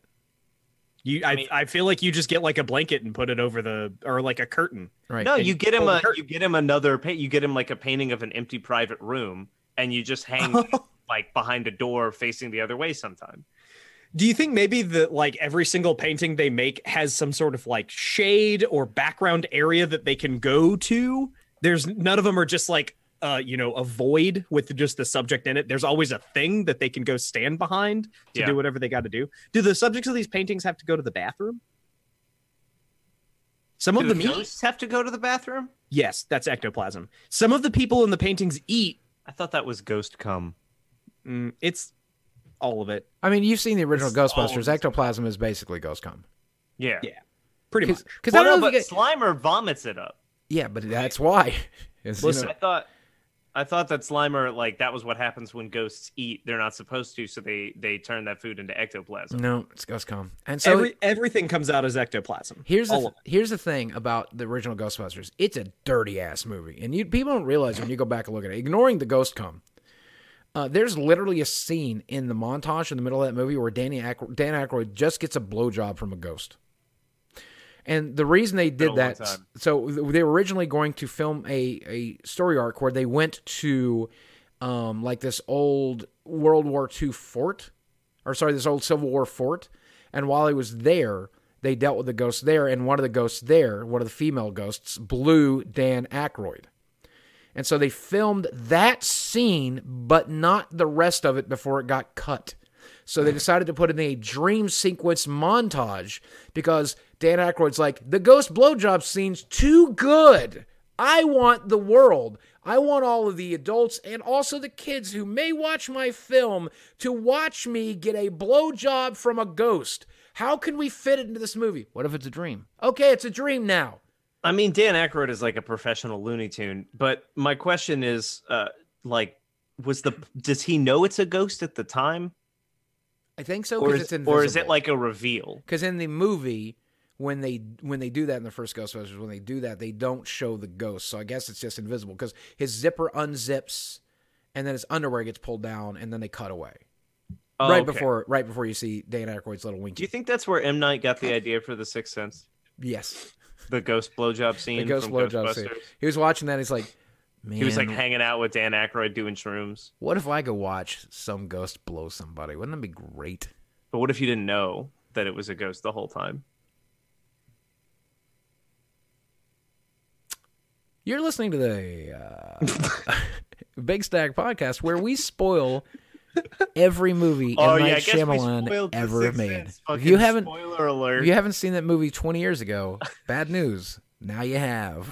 Speaker 3: you, I,
Speaker 2: mean-
Speaker 3: I feel like you just get like a blanket and put it over the or like a curtain.
Speaker 1: Right.
Speaker 2: no,
Speaker 3: and
Speaker 2: you get him a
Speaker 3: curtain.
Speaker 2: you get him another paint. You get him like a painting of an empty private room, and you just hang like behind a door facing the other way. Sometime.
Speaker 3: Do you think maybe that like every single painting they make has some sort of like shade or background area that they can go to? There's none of them are just like uh, you know, a void with just the subject in it. There's always a thing that they can go stand behind to
Speaker 2: Yeah.
Speaker 3: do whatever they got to do. Do the subjects of these paintings have to go to the bathroom? Some
Speaker 2: Do
Speaker 3: of
Speaker 2: the
Speaker 3: them eat.
Speaker 2: ghosts have to go to the bathroom?
Speaker 3: Yes, that's ectoplasm. Some of the people in the paintings eat.
Speaker 2: I thought that was ghost cum.
Speaker 3: Mm, it's all of it,
Speaker 1: I mean, you've seen the original
Speaker 2: It's
Speaker 1: Ghostbusters. Ectoplasm is basically ghost cum.
Speaker 2: Yeah.
Speaker 3: Yeah. pretty much.
Speaker 1: Because
Speaker 2: Well,
Speaker 1: I
Speaker 2: no,
Speaker 1: don't know
Speaker 2: but
Speaker 1: get,
Speaker 2: Slimer vomits it up.
Speaker 1: yeah, but that's why. It's, you
Speaker 3: Listen,
Speaker 1: know-
Speaker 2: I thought I thought that Slimer like that was what happens when ghosts eat. They're not supposed to, so they they turn that food into ectoplasm.
Speaker 1: no, it's ghost cum. And so
Speaker 3: Every everything comes out as ectoplasm.
Speaker 1: Here's the
Speaker 3: all
Speaker 1: here's the thing about the original Ghostbusters. It's a dirty ass movie, and you people don't realize when you go back and look at it. Ignoring the ghost come, uh, there's literally a scene in the montage in the middle of that movie where Danny Aykroyd, Dan Aykroyd just gets a blowjob from a ghost. And the reason they did that, so they were originally going to film a, a story arc where they went to um, like this old World War II fort, or sorry, this old Civil War fort. And while he was there, they dealt with the ghosts there, and one of the ghosts there, one of the female ghosts, blew Dan Aykroyd. And so they filmed that scene, but not the rest of it before it got cut. So they decided to put in a dream sequence montage because Dan Aykroyd's like, the ghost blowjob scene's too good. I want the world. I want all of the adults and also the kids who may watch my film to watch me get a blowjob from a ghost. How can we fit it into this movie? What if it's a dream? Okay, it's a dream now.
Speaker 2: I mean, Dan Aykroyd is like a professional Looney Tune, but my question is, uh, like, was the does he know it's a ghost at the time,
Speaker 1: I think so
Speaker 2: or is,
Speaker 1: it's
Speaker 2: or is it like a reveal?
Speaker 1: because in the movie when they when they do that in the first Ghostbusters when they do that they don't show the ghost so I guess it's just invisible because his zipper unzips and then his underwear gets pulled down and then they cut away
Speaker 2: Oh,
Speaker 1: right
Speaker 2: okay.
Speaker 1: before right before you see Dan Aykroyd's little
Speaker 2: wink.
Speaker 1: Do
Speaker 2: you think that's where M Night got the idea for the Sixth Sense,
Speaker 1: yes
Speaker 2: the ghost blowjob scene
Speaker 1: the ghost
Speaker 2: from
Speaker 1: blowjob scene
Speaker 2: Ghostbusters?
Speaker 1: he was watching that he's like man
Speaker 2: He was like hanging out with Dan Aykroyd doing shrooms.
Speaker 1: what if I could watch some ghost blow somebody wouldn't that be great
Speaker 2: But what if you didn't know that it was a ghost the whole time?
Speaker 1: You're listening to the uh, Big Stack podcast where we spoil every movie
Speaker 2: Oh,
Speaker 1: M.
Speaker 2: yeah,
Speaker 1: Night Shyamalan ever made. If you haven't,
Speaker 2: spoiler alert.
Speaker 1: if you haven't seen that movie 20 years ago, bad news. Now you have.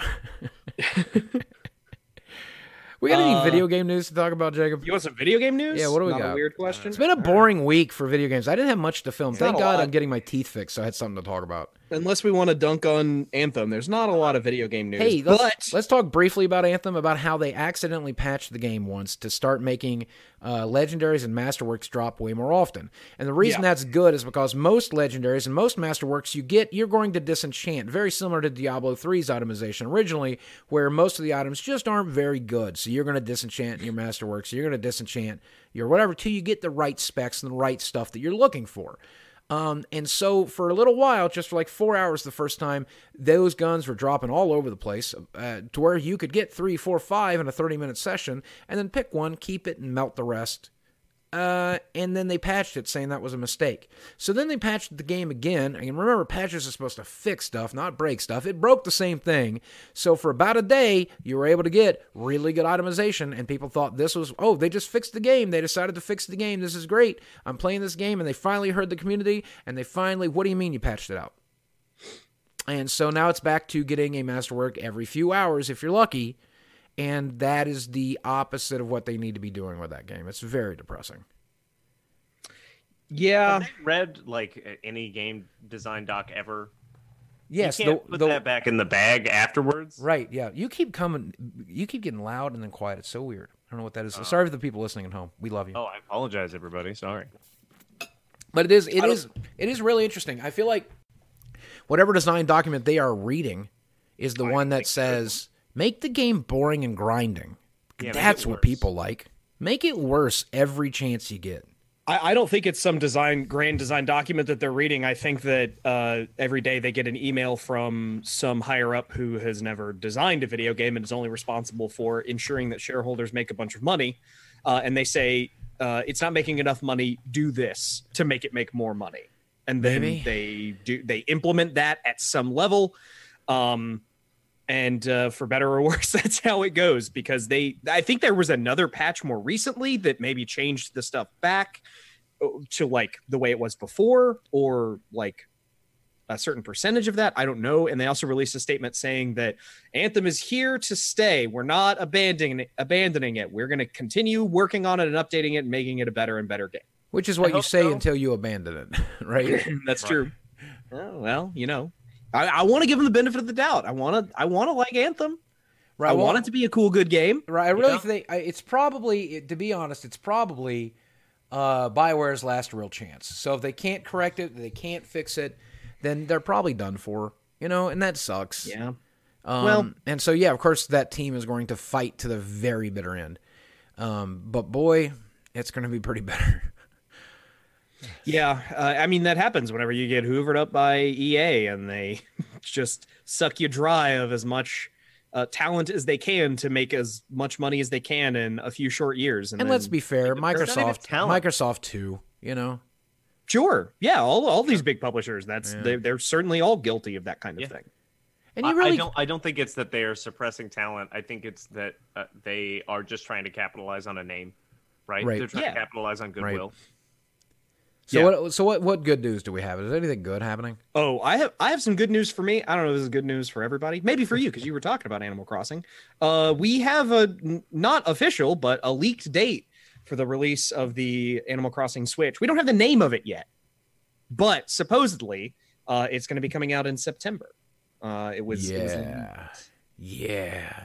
Speaker 1: we got any
Speaker 3: Uh,
Speaker 1: video game news to talk about, Jacob?
Speaker 3: You want some video game news?
Speaker 1: Yeah, what do we
Speaker 3: Not
Speaker 1: got?
Speaker 3: A weird question.
Speaker 1: It's been a boring week for video games. I didn't have much to film.
Speaker 3: not
Speaker 1: Thank God
Speaker 3: lot.
Speaker 1: I'm getting my teeth fixed, so I had something to talk about.
Speaker 3: Unless we want to dunk on Anthem, there's not a lot of video game news.
Speaker 1: Hey, let's,
Speaker 3: but
Speaker 1: let's talk briefly about Anthem, about how they accidentally patched the game once to start making uh, legendaries and masterworks drop way more often. And the reason
Speaker 3: Yeah.
Speaker 1: that's good is because most legendaries and most masterworks you get, you're going to disenchant, very similar to Diablo 3's itemization originally, where most of the items just aren't very good. So you're going to disenchant your masterworks, you're going to disenchant your whatever till you get the right specs and the right stuff that you're looking for. Um, and so for a little while, just for like four hours the first time, those guns were dropping all over the place uh, to where you could get three, four, five in a 30 minute session and then pick one, keep it, and melt the rest. Uh, and then they patched it saying that was a mistake. So then they patched the game again. And remember, patches are supposed to fix stuff, not break stuff. It broke the same thing. So for about a day, you were able to get really good itemization, and people thought this was, oh, they just fixed the game. They decided to fix the game. This is great. I'm playing this game, and they finally heard the community, and they finally, what do you mean you patched it out? And so now it's back to getting a masterwork every few hours if you're lucky. And that is the opposite of what they need to be doing with that game. It's very depressing.
Speaker 3: yeah,
Speaker 2: Have read like any game design doc ever?
Speaker 1: Yes,
Speaker 2: you can't
Speaker 1: the,
Speaker 2: put
Speaker 1: the-
Speaker 2: that back in the bag afterwards.
Speaker 1: right. Yeah, you keep coming. You keep getting loud and then quiet. It's so weird. I don't know what that is. Oh. Sorry for the people listening at home. We love you.
Speaker 2: Oh, I apologize, everybody. Sorry.
Speaker 1: But it is it is it is really interesting. I feel like whatever design document they are reading is the one that says make the game boring and grinding.
Speaker 2: Yeah,
Speaker 1: That's what people like. Make it worse every chance you get.
Speaker 3: I, I don't think it's some design grand design document that they're reading. I think that uh, every day they get an email from some higher up who has never designed a video game and is only responsible for ensuring that shareholders make a bunch of money, uh, and they say, uh, it's not making enough money. Do this to make it make more money, and then
Speaker 1: Maybe.
Speaker 3: they do they implement that at some level. Um, and uh, for better or worse, that's how it goes because they. I think there was another patch more recently that maybe changed the stuff back uh, to like the way it was before, or like a certain percentage of that. I don't know. And they also released a statement saying that Anthem is here to stay. We're not abandoning it, abandoning it. We're going to continue working on it and updating it and making it a better and better game.
Speaker 1: Which is what
Speaker 2: I
Speaker 1: you say
Speaker 2: so.
Speaker 1: until you abandon it, right?
Speaker 3: That's
Speaker 2: Right.
Speaker 3: true. Oh, well, you know, I, I want to give them the benefit of the doubt. I want to. I want to like Anthem.
Speaker 1: right.
Speaker 3: I
Speaker 1: well,
Speaker 3: want it to be a cool, good game.
Speaker 1: Right. I really
Speaker 3: Yeah.
Speaker 1: think I- it's probably, to be honest, it's probably uh, Bioware's last real chance. So if they can't correct it, they can't fix it, then they're probably done for. You know, and that sucks.
Speaker 3: Yeah.
Speaker 1: Um,
Speaker 3: Well-
Speaker 1: and so yeah, of course, that team is going to fight to the very bitter end. Um, but boy, it's going to be pretty bitter.
Speaker 3: Yeah, uh, I mean that happens whenever you get hoovered up by EA and they just suck you dry of as much uh, talent as they can to make as much money as they can in a few short years. And,
Speaker 1: And let's be fair, Microsoft,
Speaker 2: talent.
Speaker 1: Microsoft too. You know,
Speaker 3: sure, yeah, all, all these big publishers. That's
Speaker 1: Yeah.
Speaker 3: they, they're certainly all guilty of that kind of
Speaker 2: Yeah.
Speaker 3: thing.
Speaker 1: and
Speaker 2: I-
Speaker 1: you really
Speaker 2: I don't. I don't think it's that they are suppressing talent. I think it's that uh, they are just trying to capitalize on a name, right?
Speaker 1: Right.
Speaker 2: They're trying
Speaker 3: Yeah.
Speaker 2: to capitalize on goodwill.
Speaker 1: So
Speaker 3: Yeah.
Speaker 1: what? So what? What good news do we have? Is there anything good happening?
Speaker 3: Oh, I have I have some good news for me. I don't know if this is good news for everybody. Maybe for you because you were talking about Animal Crossing. Uh, we have a not official but a leaked date for the release of the Animal Crossing Switch. We don't have the name of it yet, but supposedly uh, it's going to be coming out in September. Uh, it was it was
Speaker 1: yeah, yeah.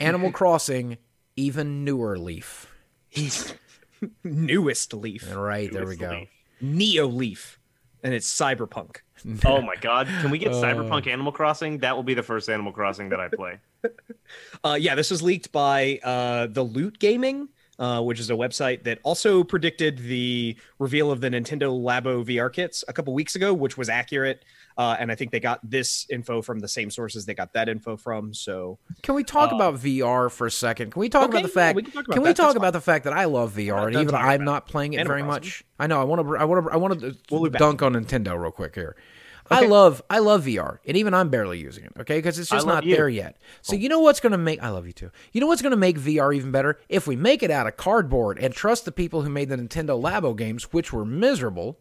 Speaker 1: Animal Crossing, even newer leaf.
Speaker 3: newest Leaf,
Speaker 1: right, there we go.
Speaker 2: leaf.
Speaker 3: Neo Leaf, and it's Cyberpunk.
Speaker 2: Oh my god! Can we get
Speaker 1: Uh.
Speaker 2: Cyberpunk Animal Crossing? That will be the first Animal Crossing that I play.
Speaker 3: Uh, yeah, this was leaked by uh, the Loot Gaming, uh, which is a website that also predicted the reveal of the Nintendo Labo VR kits a couple weeks ago, which was accurate. Uh, and I think they got this info from the same sources they got that info from. So
Speaker 1: Can we talk
Speaker 3: Uh,
Speaker 1: about VR for a second? Can we talk
Speaker 3: okay,
Speaker 1: about the
Speaker 3: yeah,
Speaker 1: fact?
Speaker 3: we can talk about
Speaker 1: can we
Speaker 3: that,
Speaker 1: talk about the fact that I love VR and even I'm not playing it
Speaker 3: Animal
Speaker 1: very
Speaker 3: Crossing.
Speaker 1: much. I know. I want to. I want to. I want to
Speaker 3: We'll back.
Speaker 1: dunk on Nintendo real quick here. I love. I love VR, and even I'm barely using it. Okay, because it's just not
Speaker 2: you.
Speaker 1: there yet. So you know what's going to make? I love you too. You know what's going to make VR even better? If we make it out of cardboard and trust the people who made the Nintendo Labo games, which were miserable.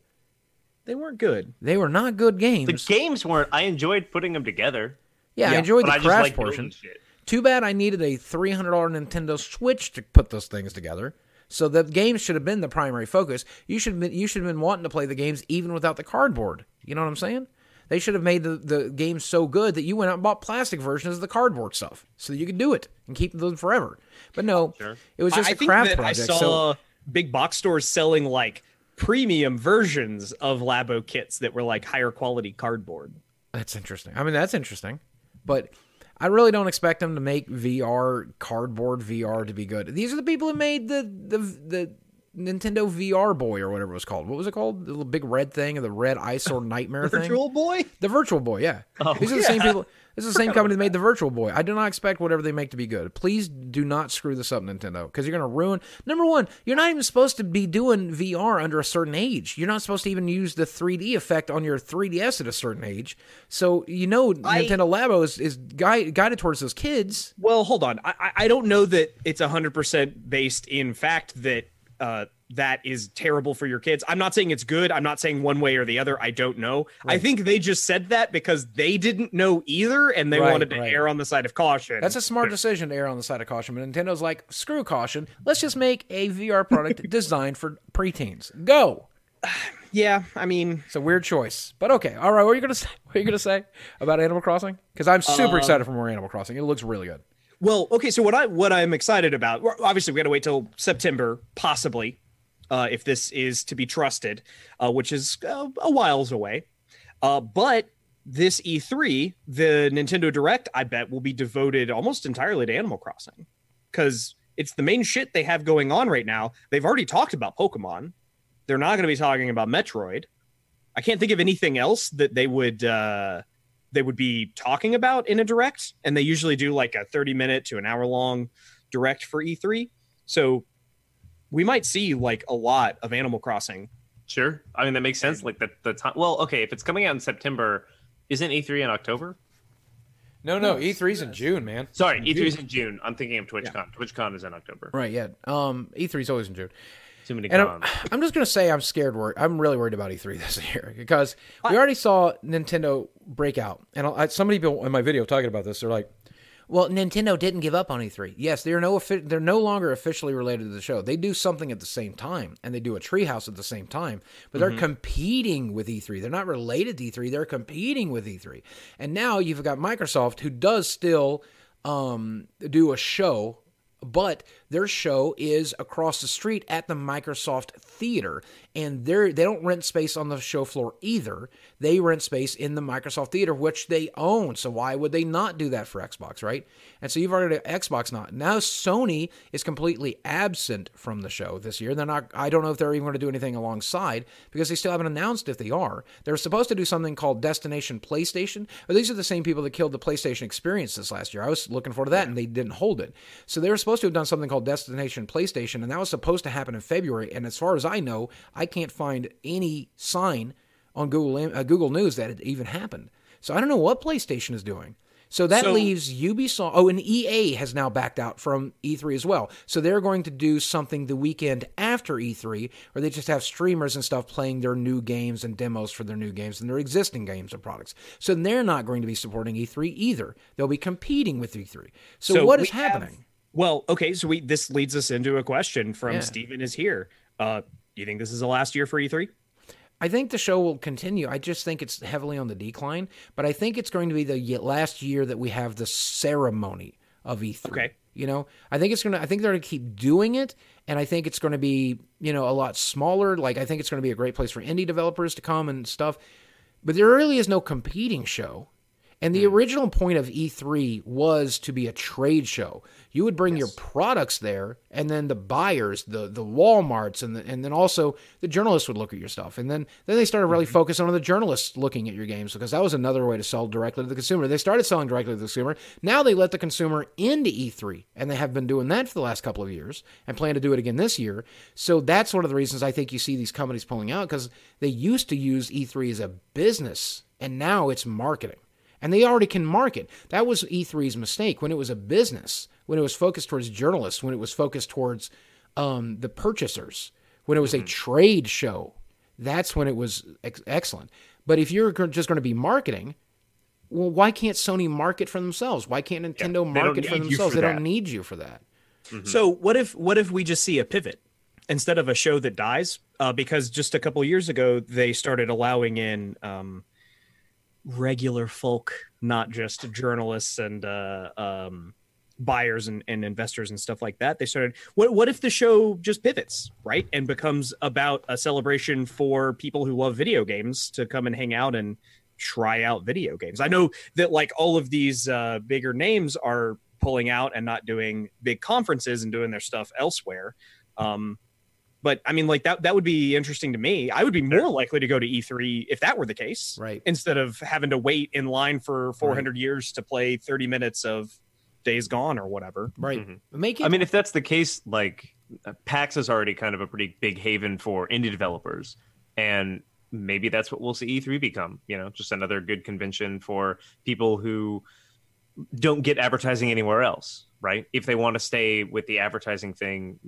Speaker 3: They weren't good.
Speaker 1: They were not good games.
Speaker 2: The games weren't. I enjoyed putting them together,
Speaker 1: yeah, I enjoyed the
Speaker 2: I
Speaker 1: crash portion. Too bad I needed a three hundred dollar Nintendo Switch to put those things together. So the games should have been the primary focus. You should have been, you should have been wanting to play the games even without the cardboard. You know what I'm saying? They should have made the, the games so good that you went out and bought plastic versions of the cardboard stuff so that you could do it and keep them forever. But no,
Speaker 2: Sure.
Speaker 1: it was just
Speaker 3: I,
Speaker 1: a
Speaker 3: I think
Speaker 1: craft
Speaker 3: that
Speaker 1: project.
Speaker 3: I
Speaker 1: so
Speaker 3: saw big box stores selling like premium versions of Labo kits that were like higher quality cardboard.
Speaker 1: That's interesting. I mean, that's interesting, but I really don't expect them to make VR cardboard VR to be good. These are the people who made the the the Nintendo VR Boy or whatever it was called. What was it called? The little big red thing, or the red eyesore nightmare thing.
Speaker 3: Virtual Boy.
Speaker 1: The Virtual Boy, yeah.
Speaker 2: Oh,
Speaker 1: These are the same people. This is the same company that made the Virtual Boy. I do not expect whatever they make to be good. Please do not screw this up, Nintendo, because you're going to ruin. Number one, you're not even supposed to be doing VR under a certain age. You're not supposed to even use the 3D effect on your 3DS at a certain age. So you know
Speaker 3: I-
Speaker 1: Nintendo Labo is, is gui- guided towards those kids.
Speaker 3: Well, hold on. I, I- I don't know that it's 100% based in fact that uh, that is terrible for your kids. I'm not saying it's good. I'm not saying one way or the other. I don't know. I think they just said that because they didn't know either and they
Speaker 1: Right,
Speaker 3: wanted to
Speaker 1: right.
Speaker 3: err on the side of caution.
Speaker 1: That's a smart decision to err on the side of caution. But Nintendo's like, screw caution. Let's just make a VR product designed for preteens. Go.
Speaker 3: yeah, I mean,
Speaker 1: It's a weird choice, but okay. All right, what are you gonna say? What are you gonna say about Animal Crossing? Because I'm super excited for more Animal Crossing. It looks really good.
Speaker 3: Well, okay. So what I what I'm excited about, obviously we got to wait till September, possibly, uh, if this is to be trusted, uh, which is uh, a whiles away. Uh, but this E3, the Nintendo Direct, I bet will be devoted almost entirely to Animal Crossing, because it's the main shit they have going on right now. They've already talked about Pokemon. They're not going to be talking about Metroid. I can't think of anything else that they would. Uh, they would be talking about in a direct and they usually do like a 30 minute to an hour long direct for e3 so we might see like a lot of Animal Crossing.
Speaker 2: Sure. I mean that makes sense. Like the the time. Well, okay, if it's coming out in September, isn't E3 in October?
Speaker 1: No, no, E3's in June, man.
Speaker 2: Sorry, E3 is in June. I'm thinking of TwitchCon. TwitchCon is in October.
Speaker 1: Right, yeah. Um, E3's always in June.
Speaker 2: Too many
Speaker 1: And I'm. I'm just gonna say I'm scared. Wor- I'm really worried about E3 this year because we already saw Nintendo break out, and I, somebody in my video talking about this. They're like, "Well, Nintendo didn't give up on E3. Yes, they're no they're no longer officially related to the show. They do something at the same time, and they do a treehouse at the same time. But they're competing with E3. They're not related to E3. They're competing with E3. And now you've got Microsoft, who does still um, do a show but their show is across the street at the Microsoft Theater, and they they don't rent space on the show floor either. They rent space in the Microsoft Theater, which they own. So why would they not do that for Xbox, right? And so you've already Xbox not now. Sony is completely absent from the show this year. They're not. I don't know if they're even going to do anything alongside because they still haven't announced if they are. They're supposed to do something called Destination PlayStation, but these are the same people that killed the PlayStation experience this last year. I was looking forward to that, and they didn't hold it. So they were supposed to have done something called Destination PlayStation, and that was supposed to happen in February. And as far as I know, I can't find any sign on Google uh, Google News that it even happened. So I don't know what PlayStation is doing. So that
Speaker 3: So-
Speaker 1: leaves Ubisoft. Oh, and EA has now backed out from E3 as well. So they're going to do something the weekend after E3, where they just have streamers and stuff playing their new games and demos for their new games and their existing games and products. So they're not going to be supporting E3 either. They'll be competing with E3. So, what
Speaker 3: we
Speaker 1: is
Speaker 3: have-
Speaker 1: happening?
Speaker 3: well, okay, so we this leads us into a question from
Speaker 1: Yeah.
Speaker 3: Steven is here. Uh, you think this is the last year for E E3?
Speaker 1: I think the show will continue. I just think it's heavily on the decline, but I think it's going to be the last year that we have the ceremony of E3.
Speaker 3: Okay.
Speaker 1: You know, I think it's going to, I think they're going to keep doing it. And I think it's going to be, you know, a lot smaller. Like, I think it's going to be a great place for indie developers to come and stuff. But there really is no competing show. And the hmm. original point of E3 was to be a trade show. You would bring your products there, and then the buyers, the the WalMarts, and the, and then also the journalists would look at your stuff. And then then they started really hmm. focusing on the journalists looking at your games because that was another way to sell directly to the consumer. They started selling directly to the consumer. Now they let the consumer into E3, and they have been doing that for the last couple of years, and plan to do it again this year. So that's one of the reasons I think you see these companies pulling out because they used to use E3 as a business, and now it's marketing and they already can market. That was E3's mistake when it was a business, when it was focused towards journalists, when it was focused towards um, the purchasers, when it was a trade show. That's when it was ex- excellent. But if you're just going to be marketing, well, why can't Sony market for themselves? Why can't Nintendo
Speaker 2: they don't
Speaker 1: market for themselves?
Speaker 2: for
Speaker 1: they
Speaker 2: that.
Speaker 1: don't need you for that.
Speaker 3: So what if what if we just see a pivot instead of a show that dies? Uh, because just a couple years ago they started allowing in um, regular folk, not just journalists and uh, um, buyers and, and investors and stuff like that. They started. What what if the show just pivots right and becomes about a celebration for people who love video games to come and hang out and try out video games? I know that like all of these uh, bigger names are pulling out and not doing big conferences and doing their stuff elsewhere. Um, but I mean, like that that would be interesting to me. I would be more likely to go to E3 if that were the case,
Speaker 1: Right.
Speaker 3: instead of having to wait in line for 400 years to play 30 minutes of Days Gone or whatever.
Speaker 1: Right.
Speaker 2: Mhm.
Speaker 1: Make it.
Speaker 2: I mean, if that's the case, like uh, PAX is already kind of a pretty big haven for indie developers, and maybe that's what we'll see E3 become. You know, just another good convention for people who don't get advertising anywhere else, right? If they want to stay with the advertising thing,